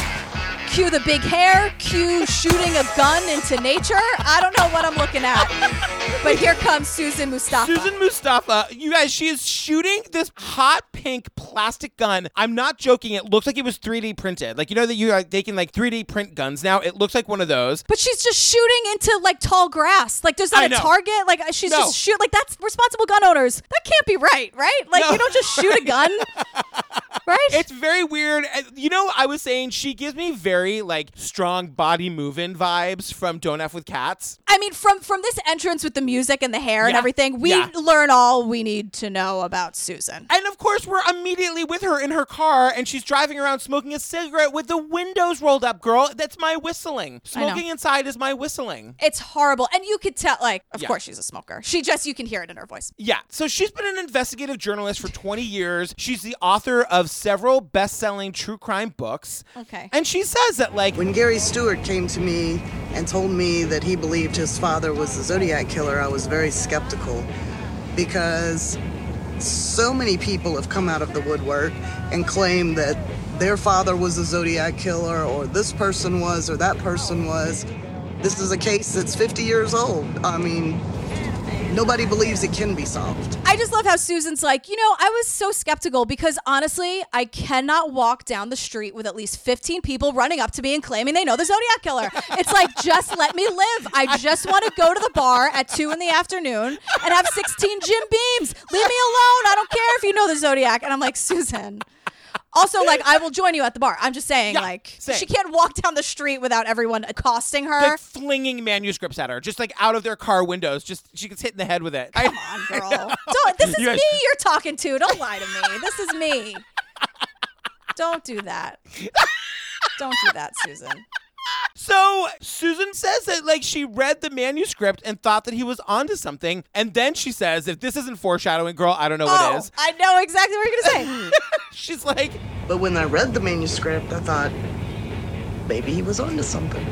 Cue the big hair. Cue shooting a gun into nature. I don't know what I'm looking at. But here comes Susan Mustafa. Susan Mustafa, you guys, she is shooting this hot pink plastic gun. I'm not joking. It looks like it was 3D printed. Like, you know that you are taking like 3D print guns now? It looks like one of those. But she's just shooting into like tall grass. Like there's not I a know. target. Like uh, she's No. just shoot. Like that's responsible gun owners. That can't be right, right? Like No. you don't just shoot a gun, [laughs] right? It's very weird. You know, I was saying she gives me very like strong body moving vibes from Don't F with Cats. I mean, from from this entrance with the music and the hair and everything, we Yeah. learn all we need to know about Susan. And of course, we're immediately with her in her car, and she's driving around smoking a cigarette with the windows rolled up. Girl, that's my whistling. Smoking inside is my whistling. It's horrible, and you could tell. Like, of Yeah. course, she's a smoker. She just you can hear it in her voice. Yeah, so she's been an investigative journalist for 20 years. She's the author of several best selling true crime books. Okay. And she says that, like, When Gary Stewart came to me and told me that he believed his father was the Zodiac killer, I was very skeptical because so many people have come out of the woodwork and claimed that their father was the Zodiac killer, or this person was, or that person was. This is a case that's 50 years old. I mean, nobody believes it can be solved. I just love how Susan's like, you know, I was so skeptical because honestly, I cannot walk down the street with at least 15 people running up to me and claiming they know the Zodiac Killer. It's like, just let me live. I just want to go to the bar at 2 in the afternoon and have 16 Jim Beams. Leave me alone. I don't care if you know the Zodiac. And I'm like, Susan. Also, like, I will join you at the bar. I'm just saying, like, same. she can't walk down the street without everyone accosting her. like flinging manuscripts at her, just like out of their car windows. Just she gets hit in the head with it. Come on, [laughs] girl. Don't, this is You guys- me you're talking to. Don't lie to me. This is me. [laughs] Don't do that. Don't do that, Susan. So Susan says that like she read the manuscript and thought that he was onto something, and then she says, "If this isn't foreshadowing, girl, I don't know what oh, is." I know exactly what you're gonna say. [laughs] She's like, But when I read the manuscript, I thought maybe he was onto something.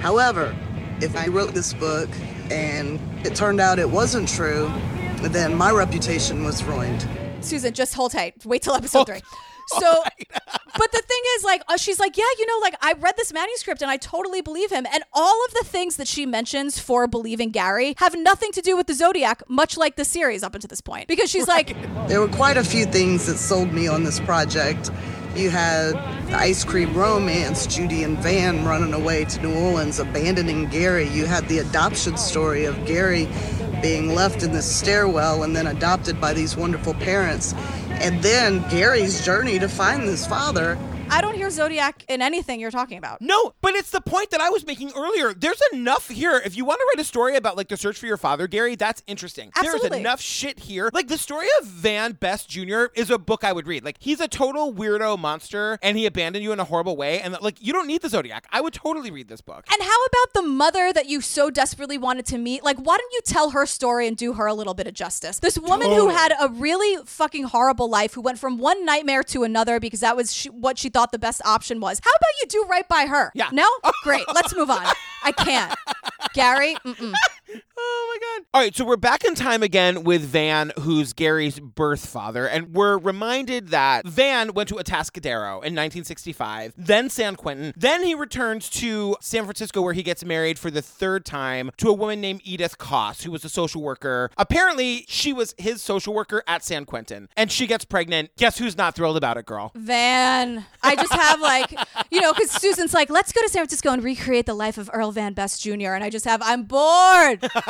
However, if I wrote this book and it turned out it wasn't true, then my reputation was ruined. Susan, just hold tight. Wait till episode three. [laughs] So, [laughs] but the thing is, like, uh, she's like, yeah, you know, like, I read this manuscript and I totally believe him. And all of the things that she mentions for believing Gary have nothing to do with the Zodiac, much like the series up until this point. Because she's like, There were quite a few things that sold me on this project. You had the ice cream romance, Judy and Van running away to New Orleans, abandoning Gary. You had the adoption story of Gary being left in this stairwell and then adopted by these wonderful parents. And then Gary's journey to find this father. I don't hear Zodiac in anything you're talking about. No, but it's the point that I was making earlier. There's enough here. If you want to write a story about like the search for your father, Gary, that's interesting. Absolutely. There's enough shit here. Like the story of Van Best Jr. is a book I would read. Like he's a total weirdo monster and he abandoned you in a horrible way. And like you don't need the Zodiac. I would totally read this book. And how about the mother that you so desperately wanted to meet? Like, why don't you tell her story and do her a little bit of justice? This woman who had a really fucking horrible life, who went from one nightmare to another because that was what she thought the best option was. How about you do right by her? Yeah. No? [laughs] Great. Let's move on. I can't. Gary, mm-mm. Oh my god. All right, so we're back in time again with Van, who's Gary's birth father, and we're reminded that Van went to Atascadero in 1965, then San Quentin, then he returns to San Francisco where he gets married for the third time to a woman named Edith Koss, who was a social worker. Apparently, she was his social worker at San Quentin, and she gets pregnant. Guess who's not thrilled about it, girl? Van. I just have [laughs] like, you know, because Susan's like, let's go to San Francisco and recreate the life of Earl Van Best Jr. And I just have, I'm bored. [laughs]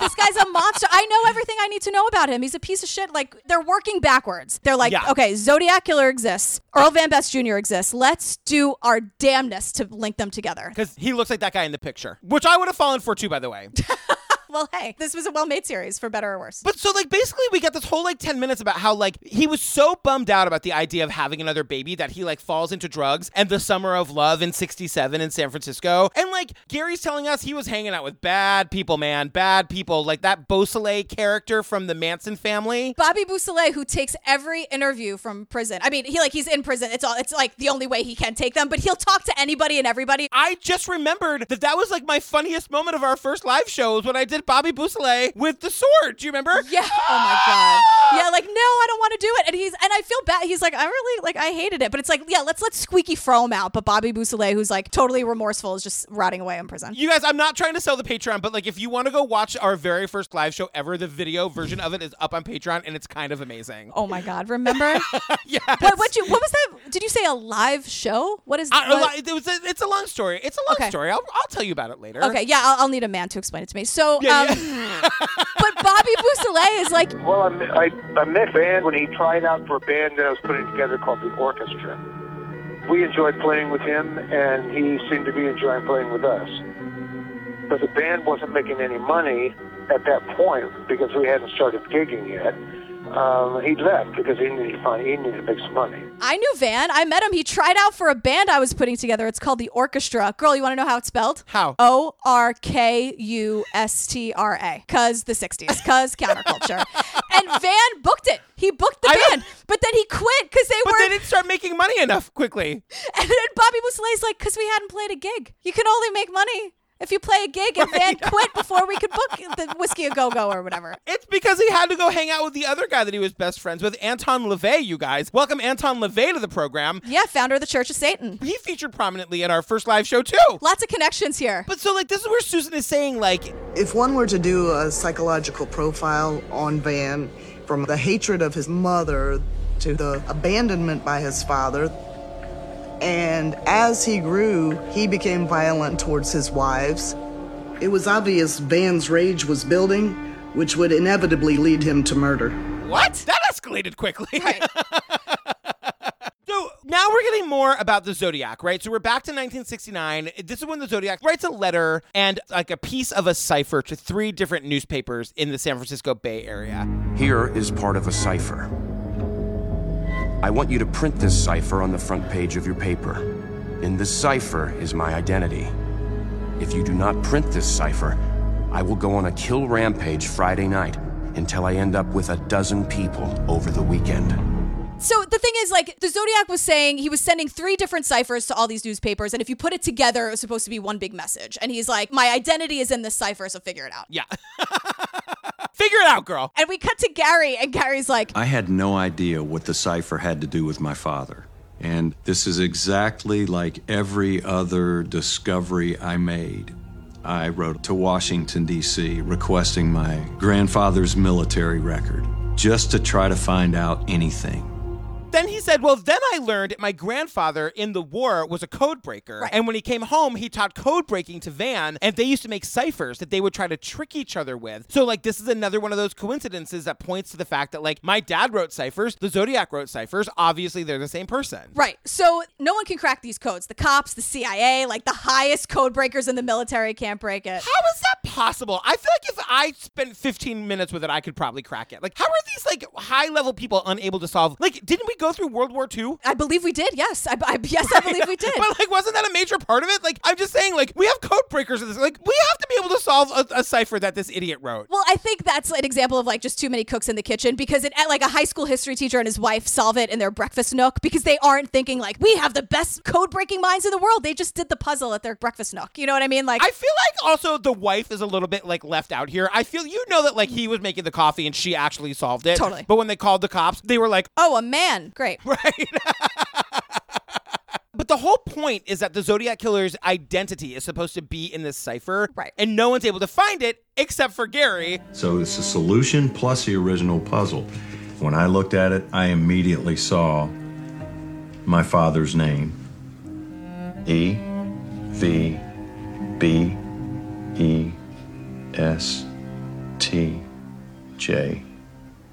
this guy's a monster. I know everything I need to know about him. He's a piece of shit. Like, they're working backwards. They're like, Yeah. okay, Zodiac Killer exists. Earl Van Best Jr. exists. Let's do our damnness to link them together. Because he looks like that guy in the picture, which I would have fallen for too, by the way. [laughs] Well, hey, this was a well made series, for better or worse. But so like basically we get this whole like 10 minutes about how like he was so bummed out about the idea of having another baby that he like falls into drugs and the summer of love in 67 in San Francisco. And like Gary's telling us he was hanging out with bad people, man, bad people like that Beausoleil character from the Manson family. Bobby Beausoleil, who takes every interview from prison. I mean, he like he's in prison. It's all. It's like the only way he can take them. But he'll talk to anybody and everybody. I just remembered that that was like my funniest moment of our first live show was when I did Bobby Beausoleil with the sword. Do you remember? Yeah. Oh my god. Ah! Yeah. Like no, I don't want to do it. And he's and I feel bad. He's like I really like I hated it. But it's like yeah, let's let Squeaky Fromme out. But Bobby Beausoleil, who's like totally remorseful, is just rotting away in prison. You guys, I'm not trying to sell the Patreon, but like if you want to go watch our very first live show ever, the video version of it is up on Patreon and it's kind of amazing. Oh my god. Remember? [laughs] yeah. what? What? You? What was that? Did you say a live show? What is? I, what- it was a, it's a long story. It's a long Okay. story. I'll, I'll tell you about it later. Okay, yeah, I'll, I'll need a man to explain it to me. So, Yeah, um, [laughs] but Bobby Beausoleil is like, Well, I, met- I, I met Van when he tried out for a band that I was putting together called the Orkustra. We enjoyed playing with him, and he seemed to be enjoying playing with us. But the band wasn't making any money at that point because we hadn't started gigging yet. Um, he left because he needed to he needed to make some money. I knew Van. I met him. He tried out for a band I was putting together. It's called the Orkustra. Girl, you want to know how it's spelled? How? O R K U S T R A. Cause the '60s. Cause counterculture. [laughs] and Van booked it. He booked the I know. band, but then he quit because they But were. they didn't start making money enough quickly. [laughs] and then Bobby Beausoleil's like, because we hadn't played a gig. You can only make money if you play a gig. And Van [laughs] quit before we could book the Whisky a Go Go or whatever. It's because he had to go hang out with the other guy that he was best friends with, Anton LaVey, you guys. Welcome Anton LaVey to the program. Yeah, founder of the Church of Satan. He featured prominently in our first live show, too. Lots of connections here. But so, like, this is where Susan is saying, like, If one were to do a psychological profile on Van, from the hatred of his mother to the abandonment by his father, and as he grew, he became violent towards his wives. It was obvious Van's rage was building, which would inevitably lead him to murder. what? That escalated quickly. [laughs] So now we're getting more about the Zodiac, right? So we're back to 1969. This is when the Zodiac writes a letter and like a piece of a cipher to three different newspapers in the San Francisco Bay Area. Here is part of a cipher. I want you to print this cipher on the front page of your paper. In this cipher is my identity. If you do not print this cipher, I will go on a kill rampage Friday night until I end up with a dozen people over the weekend. So the thing is, like, the Zodiac was saying he was sending three different ciphers to all these newspapers, and if you put it together, it was supposed to be one big message. And he's like, "My identity is in this cipher, so figure it out." Yeah. [laughs] Figure it out, girl. And we cut to Gary, and Gary's like, I had no idea what the cipher had to do with my father. And this is exactly like every other discovery I made. I wrote to Washington, D.C., requesting my grandfather's military record just to try to find out anything. Then he said, Well, then I learned my grandfather in the war was a code breaker. And when he came home, he taught code breaking to Van, and they used to make ciphers that they would try to trick each other with. So, like, this is another one of those coincidences that points to the fact that, like, my dad wrote ciphers, the Zodiac wrote ciphers. Obviously, they're the same person. Right. So no one can crack these codes. The cops, the CIA, like the highest code breakers in the military can't break it. How is that possible? I feel like if I spent 15 minutes with it, I could probably crack it. Like, how are these, like, high level people unable to solve? Like, didn't we go through World War II? I believe we did. Yes. I, I yes, I believe we [laughs] did. But like, wasn't that a major part of it? Like, I'm just saying, like, we have code breakers in this. Like, we have to be able to solve a, a cipher that this idiot wrote. Well, I think that's an example of like just too many cooks in the kitchen because it like a high school history teacher and his wife solve it in their breakfast nook because they aren't thinking like we have the best code breaking minds in the world. They just did the puzzle at their breakfast nook. You know what I mean? Like I feel like also the wife is a little bit like left out here. I feel you know that like he was making the coffee and she actually solved it. Totally. But when they called the cops, they were like, oh, a man, great. [laughs] Right. But the whole point is that the Zodiac Killer's identity is supposed to be in this cipher. Right. And no one's able to find it except for Gary. So it's a solution plus the original puzzle. When I looked at it, I immediately saw my father's name E V B E S T J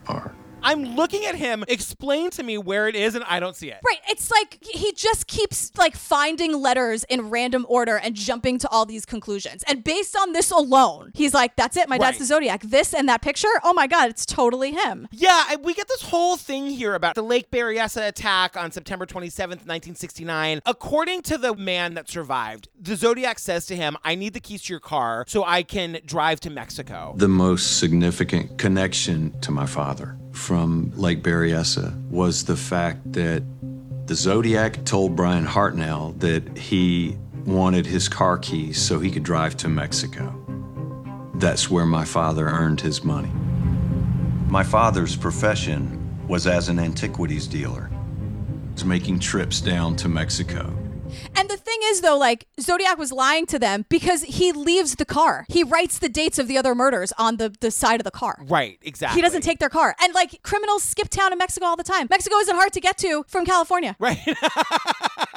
R. I'm looking at him. Explain to me where it is, and I don't see it. Right. It's like he just keeps like finding letters in random order and jumping to all these conclusions. And based on this alone, he's like, that's it. My dad's Right. the Zodiac. This and that picture. Oh my God, it's totally him. Yeah, I- we get this whole thing here about the Lake Berryessa attack on September 27th, 1969. According to the man that survived, the Zodiac says to him, I need the keys to your car so I can drive to Mexico. The most significant connection to my father from Lake Berryessa was the fact that the Zodiac told Bryan Hartnell that he wanted his car keys so he could drive to Mexico. That's where my father earned his money. My father's profession was as an antiquities dealer. Was making trips down to Mexico. And the thing is, though, like Zodiac was lying to them because he leaves the car. He writes the dates of the other murders on the, the side of the car. Right, exactly. He doesn't take their car. And like criminals skip town in Mexico all the time. Mexico isn't hard to get to from California. Right. [laughs]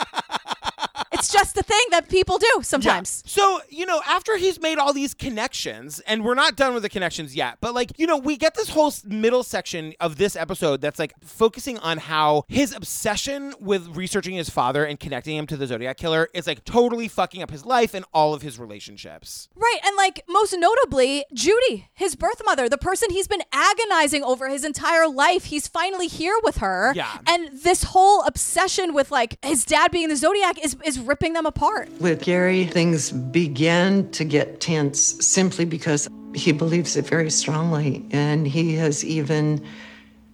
it's just a thing that people do sometimes. So, you know, after he's made all these connections, and we're not done with the connections yet, but like, you know, we get this whole middle section of this episode that's like focusing on how his obsession with researching his father and connecting him to the Zodiac Killer is like totally fucking up his life and all of his relationships. Right. And like most notably, Judy, his birth mother, the person he's been agonizing over his entire life. He's finally here with her. Yeah. And this whole obsession with like his dad being the Zodiac is, is ripping them apart. With Gary, things began to get tense simply because he believes it very strongly. And he has even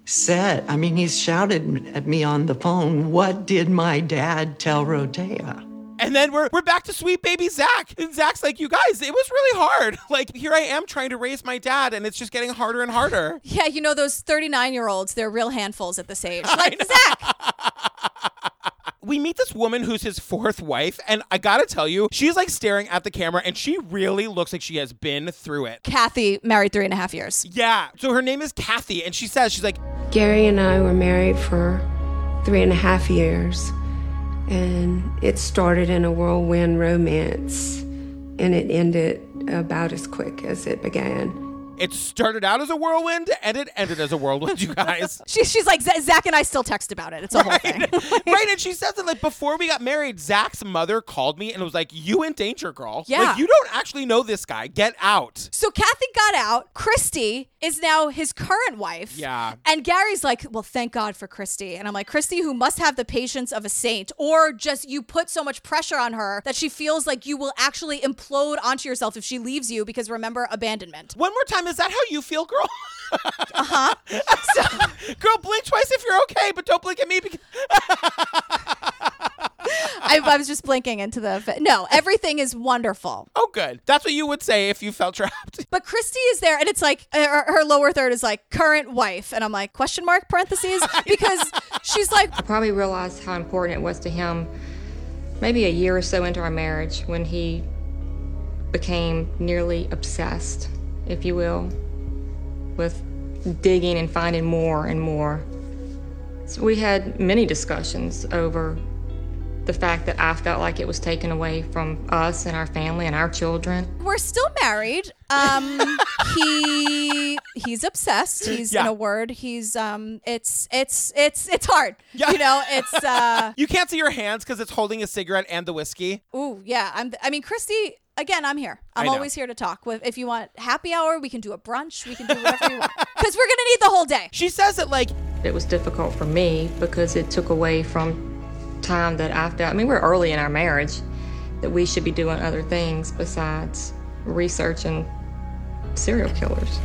said, I mean, he's shouted at me on the phone, What did my dad tell Rotea? And then we're we're back to sweet baby Zach. And Zach's like, you guys, it was really hard. [laughs] Like, here I am trying to raise my dad, and it's just getting harder and harder. [laughs] Yeah, you know, those 39 year olds, they're real handfuls at this age. [laughs] Like Zach. We meet this woman who's his fourth wife, and I gotta tell you, she's like staring at the camera, and she really looks like she has been through it. Kathy married three and a half years. Yeah. So her name is Kathy, and she says, she's like, Gary and I were married for three and a half years, and it started in a whirlwind romance, and it ended about as quick as it began. It started out as a whirlwind, and it ended as a whirlwind, you guys. [laughs] She, she's like, "Z- Zach and I still text about it. It's a whole thing. [laughs] right, and she says that like before we got married, Zach's mother called me and was like, "You in danger, girl. Yeah. like you don't actually know this guy. Get out." So Kathy got out. Christy is now his current wife. Yeah. And Gary's like, well, thank God for Christy. And I'm like, Christy, who must have the patience of a saint, or just you put so much pressure on her that she feels like you will actually implode onto yourself if she leaves you because remember, abandonment. One more time, is that how you feel, girl? [laughs] Uh huh. [laughs] girl, blink twice if you're okay, but don't blink at me because. I, I was just blinking into the. No, everything is wonderful. Oh, good. That's what you would say if you felt [laughs] trapped. But Christy is there, and it's like uh, her, her lower third is like current wife, and I'm like question mark parentheses [laughs] because she's like I probably realized how important it was to him maybe a year or so into our marriage when he became nearly obsessed, if you will, with digging and finding more and more. So we had many discussions over the fact that I felt like it was taken away from us and our family and our children. we're still married. Um, [laughs] he he's obsessed. He's in a word. He's um, it's it's it's it's hard. Yeah. You know, it's uh, [laughs] You can't see your hands because it's holding a cigarette and the whiskey. ooh yeah. I'm. I mean, Christy. Again, I'm here. I I'm always here to talk. With if you want happy hour, we can do a brunch. We can do whatever you want [laughs] because we're gonna need the whole day. She says it like It was difficult for me because it took away from time that I felt. I mean, we're early in our marriage that we should be doing other things besides researching serial killers.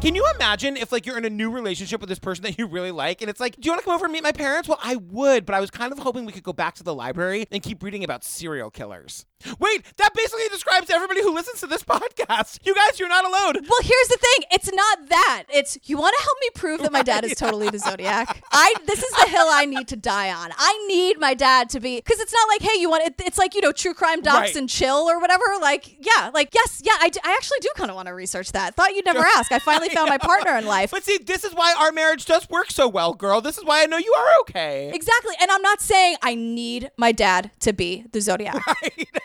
Can you imagine if like you're in a new relationship with this person that you really like and it's like, do you want to come over and meet my parents? Well, I would, but I was kind of hoping we could go back to the library and keep reading about serial killers. Wait, that basically describes everybody who listens to this [laughs] podcast. You guys, you're not alone. Well, here's the thing. It's not that. It's you want to help me prove that my dad is totally the zodiac. [laughs] I this is the hill I need to die on. I need my dad to be because it's not like hey, you want it, it's like you know true crime docs Right. and chill or whatever. Like yeah, like yes, yeah. I, d- I actually do kind of want to research that. Thought you'd never ask. I finally [laughs] found my partner in life. But see, this is why our marriage does work so well, girl. This is why I know you are okay. Exactly. And I'm not saying I need my dad to be the zodiac.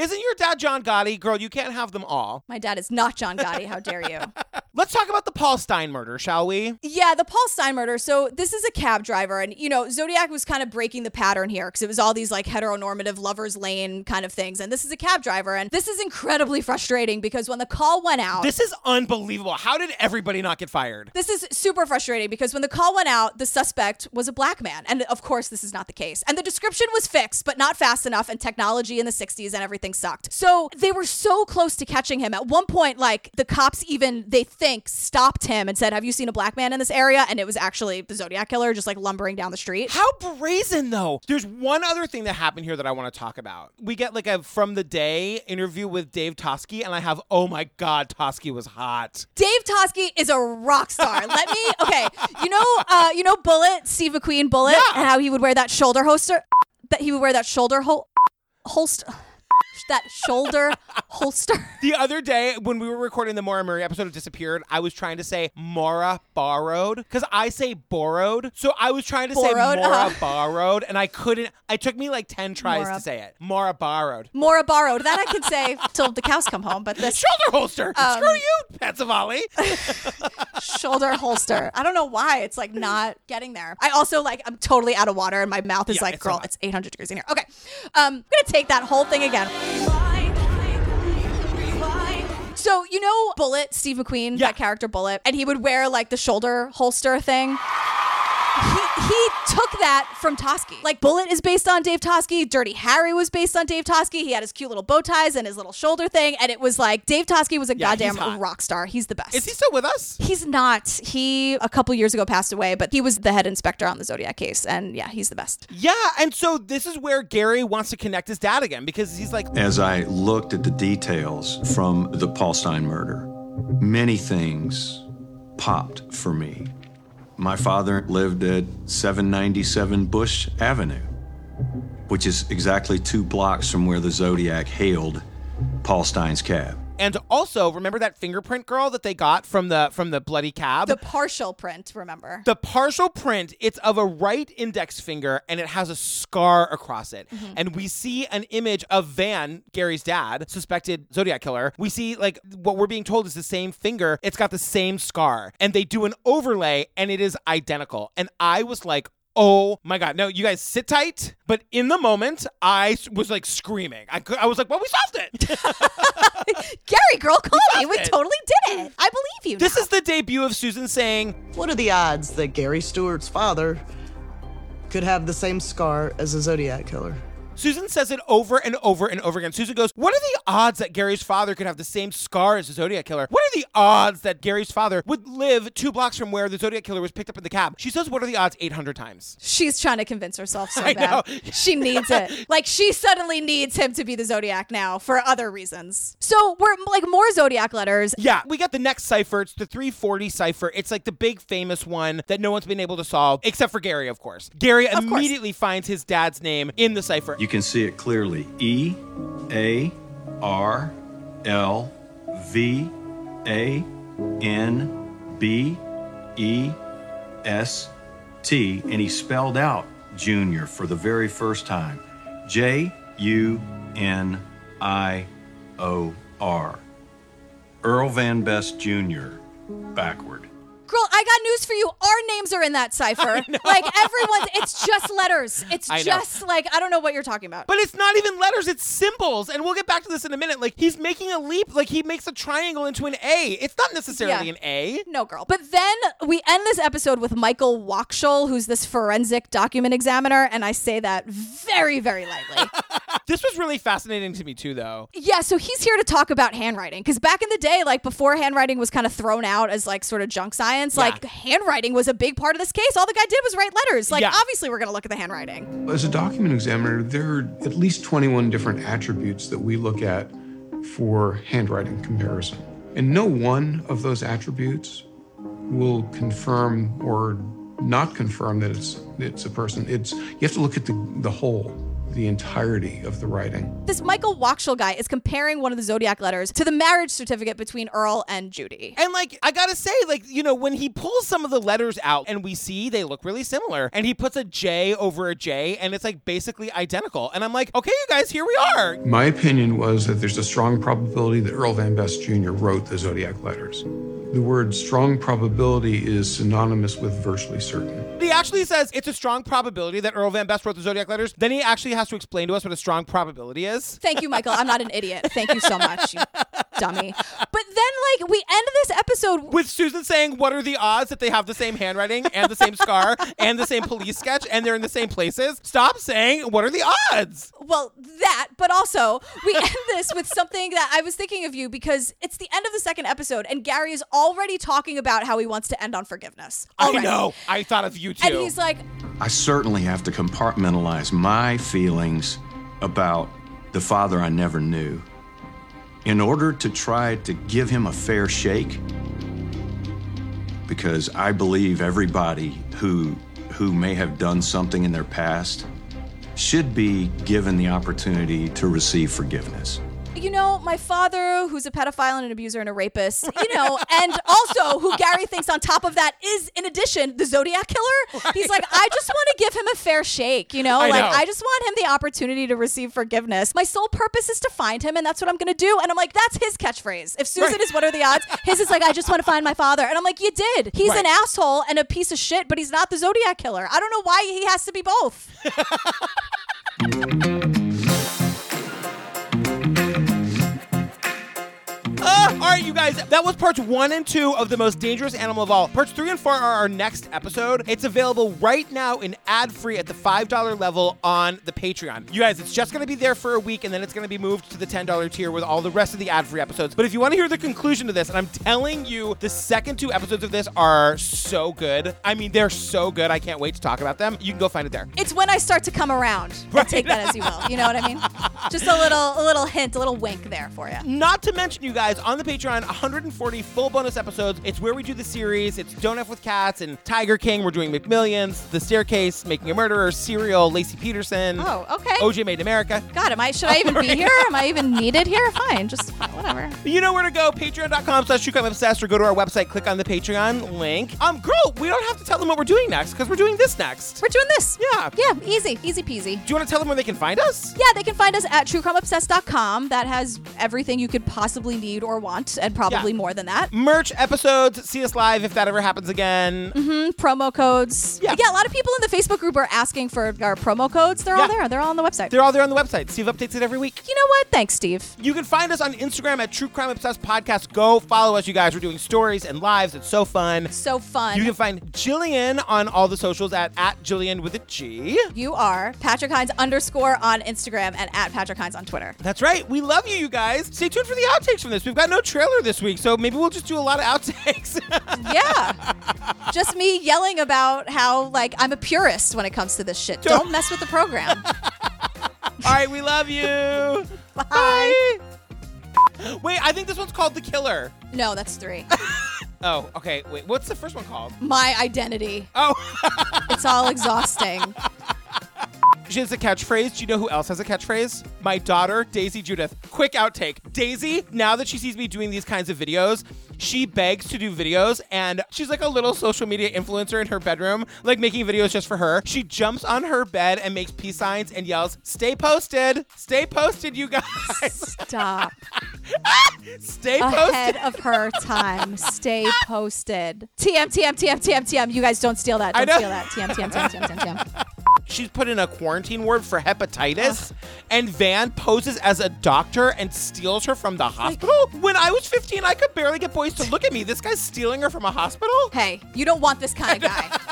Isn't your dad John Gotti? Girl, you can't have them all. My dad is not John Gotti. How dare you? [laughs] Let's talk about the Paul Stine murder, shall we? Yeah, the Paul Stine murder. So this is a cab driver, and you know Zodiac was kind of breaking the pattern here because it was all these like heteronormative lovers lane kind of things, and this is a cab driver, and this is incredibly [laughs] frustrating because when the call went out, This is unbelievable. How did everybody not get fired? this is super frustrating because when the call went out, the suspect was a black man. And of course, this is not the case. And the description was fixed, but not fast enough. And technology in the 60s and everything sucked. So they were so close to catching him. At one point, like the cops even, they think, stopped him and said, Have you seen a black man in this area? And it was actually the Zodiac killer just like lumbering down the street. How brazen, though. There's one other thing that happened here that I want to talk about. We get like a from the day interview with Dave Toschi, and I have, oh my God, Toschi was hot. Dave Toschi is a rock star. Let me [laughs] okay. You know, uh, you know Bullitt, Steve McQueen Bullitt, and how he would wear that shoulder holster. That he would wear that shoulder hol- holster. That shoulder [laughs] holster. The other day when we were recording the Maura Murray episode of Disappeared, I was trying to say Maura borrowed because I say borrowed. So I was trying to Borrowed, say Maura uh-huh. borrowed, and I couldn't. It took me like 10 tries Maura. to say it. Maura borrowed. Mora borrowed. That I could say till the cows come home. But this Shoulder holster. Um, Screw you, Pensavalle. [laughs] shoulder holster. I don't know why it's like not getting there. I also like I'm totally out of water and my mouth is Yeah, like, it's girl, it's 800 degrees in here. Okay, um, I'm gonna take that whole thing again. So you know Bullitt, Steve McQueen, that character Bullitt, and he would wear like the shoulder holster thing. He, he took that from Toschi. Like Bullitt is based on Dave Toschi. Dirty Harry was based on Dave Toschi. He had his cute little bow ties and his little shoulder thing, and it was like Dave Tosky was a Yeah, goddamn rock star. He's the best. Is he still with us? He's not. He a couple years ago passed away, but he was the head inspector on the Zodiac case, and yeah, he's the best. Yeah, and so this is where Gary wants to connect his dad again because he's like, As I looked at the details from the Paul Stine murder, many things popped for me. My father lived at 797 Bush Avenue, which is exactly two blocks from where the Zodiac hailed Paul Stine's cab. And also remember that fingerprint girl that they got from the from the bloody cab. The partial print, remember? The partial print, it's of a right index finger and it has a scar across it. Mm-hmm. And we see an image of Van, Gary's dad, suspected Zodiac killer. We see like what we're being told is the same finger. It's got the same scar. And they do an overlay and it is identical. And I was like, Oh my God. No, you guys sit tight. But in the moment, I was like screaming. I, cou- I was like, well, we solved it. [laughs] [laughs] Gary, girl, call me. We it. totally did it. I believe you. this now. is the debut of Susan saying, What are the odds that Gary Stewart's father could have the same scar as a Zodiac killer? Susan says it over and over and over again. Susan goes, What are the odds that Gary's father could have the same scar as the Zodiac Killer? What are the odds that Gary's father would live two blocks from where the Zodiac Killer was picked up in the cab? She says, What are the odds 800 times? She's trying to convince herself so [laughs] I bad. know. [laughs] She needs it. Like she suddenly needs him to be the Zodiac now for other reasons. So we're like more Zodiac letters. Yeah, we got the next cipher. It's the 340 cipher. It's like the big famous one that no one's been able to solve, except for Gary, of course. Gary immediately finds his dad's name in the cipher. You can see it clearly. E A R L V A N B E S T, and he spelled out Junior for the very first time. J U N I O R. Earl Van Best Jr. backward. Girl, I got news for you. Our names are in that cipher. [laughs] Like everyone's, it's just letters. It's I know. just like I don't know what you're talking about. But it's not even letters, it's symbols. And we'll get back to this in a minute. Like, he's making a leap. Like, he makes a triangle into an A. It's not necessarily Yeah. an A. No, girl. But then we end this episode with Michael Wakshull, who's this forensic document examiner, and I say that very, very lightly. [laughs] This was really fascinating to me, too, though. yeah, so he's here to talk about handwriting because back in the day, like before handwriting was kind of thrown out as like sort of junk science, like handwriting was a big part of this case. All the guy did was write letters. Like Yeah. obviously, we're gonna look at the handwriting. As a document examiner, there are at least 21 different attributes that we look at for handwriting comparison. And no one of those attributes will confirm or not confirm that it's it's a person. It's you have to look at the, the whole, the entirety of the writing. This Michael Wakshull guy is comparing one of the zodiac letters to the marriage certificate between Earl and Judy. And like, I gotta say, like, you know, when he pulls some of the letters out and we see they look really similar, and he puts a J over a J, and it's like basically identical. And I'm like, okay, you guys, here we are. My opinion was that there's a strong probability that Earl Van Best Jr. wrote the zodiac letters. The word strong probability is synonymous with virtually certain. He actually says it's a strong probability that Earl Van Best wrote the Zodiac letters. Then he actually has to explain to us what a strong probability is. Thank you, Michael. I'm not an idiot. Thank you so much, you dummy. But then, like, we end this episode with Susan saying, What are the odds that they have the same handwriting and the same scar and the same police sketch and they're in the same places? Stop saying, What are the odds? Well, that, but also we end this with something that I was thinking of you because it's the end of the second episode, and Gary is already talking about how he wants to end on forgiveness. I Already. know. I thought of you too. And he's like, I certainly have to compartmentalize my feelings about the father I never knew in order to try to give him a fair shake. Because I believe everybody who who may have done something in their past should be given the opportunity to receive forgiveness. You know, my father, who's a pedophile and an abuser and a rapist, you know, and also who Gary thinks on top of that is, in addition, the Zodiac killer. He's like, I just want to give him a fair shake, you know? I like, know. I just want him the opportunity to receive forgiveness. My sole purpose is to find him, and that's what I'm going to do. And I'm like, that's his catchphrase. If Susan is what are the odds, his is like, I just want to find my father. And I'm like, you did. He's an asshole and a piece of shit, but he's not the Zodiac killer. I don't know why he has to be both. [laughs] all right, you guys, that was parts one and two of The Most Dangerous Animal of All. Parts three and four are our next episode. It's available right now in ad free at the $5 level on the Patreon. You guys, it's just going to be there for a week and then it's going to be moved to the $10 tier with all the rest of the ad free episodes. But if you want to hear the conclusion to this, and I'm telling you, the second two episodes of this are so good. I mean, they're so good. I can't wait to talk about them. You can go find it there. It's when I start to come around. And Take that as you will. You know what I mean? [laughs] Just a little, a little hint, a little wink there for you. Not to mention, you guys, on the Patreon, 140 full bonus episodes. It's where we do the series. It's Don't F with Cats and Tiger King. We're doing McMillions, The Staircase, Making a Murderer, Serial, Laci Peterson. Oh, okay. OJ Made in America. God, am I? Should I even be [laughs] here? Am I even needed here? Fine, just whatever. You know where to go. Patreon.com slash True Crime Obsessed or go to our website, click on the Patreon link. Um, girl, we don't have to tell them what we're doing next because we're doing this next. We're doing this. Yeah. Yeah, easy, easy peasy. Do you want to tell them where they can find us? Yeah, they can find us at truecrimeobsessed.com. That has everything you could possibly need or want, and probably Yeah. more than that. Merch episodes, see us live if that ever happens again. hmm promo codes. Yeah. yeah, a lot of people in the Facebook group are asking for our promo codes. They're all Yeah. there. They're all on the website. They're all there on the website. Steve updates it every week. you know what? Thanks, Steve. You can find us on Instagram Instagram at True Crime Obsessed Podcast. Go follow us, you guys. We're doing stories and lives. It's so fun. So fun. You can find Gillian on all the socials at, at Gillian with a G. You are Patrick Hinds underscore on Instagram and at Patrick Hinds on Twitter. That's right. We love you, you guys. Stay tuned for the outtakes from this. We've got no trailer this week, so maybe we'll just do a lot of outtakes. [laughs] yeah. Just me yelling about how, like, I'm a purist when it comes to this shit. Don't mess with the program. [laughs] All right, we love you. Bye. Wait, I think this one's called The Killer. No, that's three. [laughs] Oh, okay. Wait, what's the first one called? My identity. Oh. it's all exhausting. She has a catchphrase. Do you know who else has a catchphrase? My daughter, Daisy Judith. Quick outtake. Daisy, now that she sees me doing these kinds of videos, she begs to do videos and she's like a little social media influencer in her bedroom, like making videos just for her. She jumps on her bed and makes peace signs and yells, Stay posted. Stay posted, you guys. Stop. [laughs] Stay Ahead of her time. Stay posted. TM, TM, TM, TM, TM. You guys don't steal that. Don't steal that. TM, TM, TM, TM, TM, TM. [laughs] She's put in a quarantine ward for hepatitis, and Van poses as a doctor and steals her from the hospital. when I was 15, I could barely get boys to look at me. This guy's stealing her from a hospital? Hey, you don't want this kind of guy. [laughs]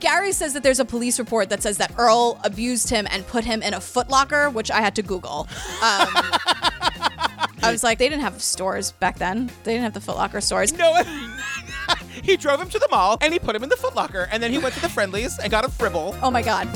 Gary says that there's a police report that says that Earl abused him and put him in a footlocker, which I had to Google. Um, [laughs] I was like, they didn't have stores back then. They didn't have the footlocker stores. No. [laughs] he drove him to the mall and he put him in the footlocker, and then he went to the friendlies and got a fribble. Oh my God.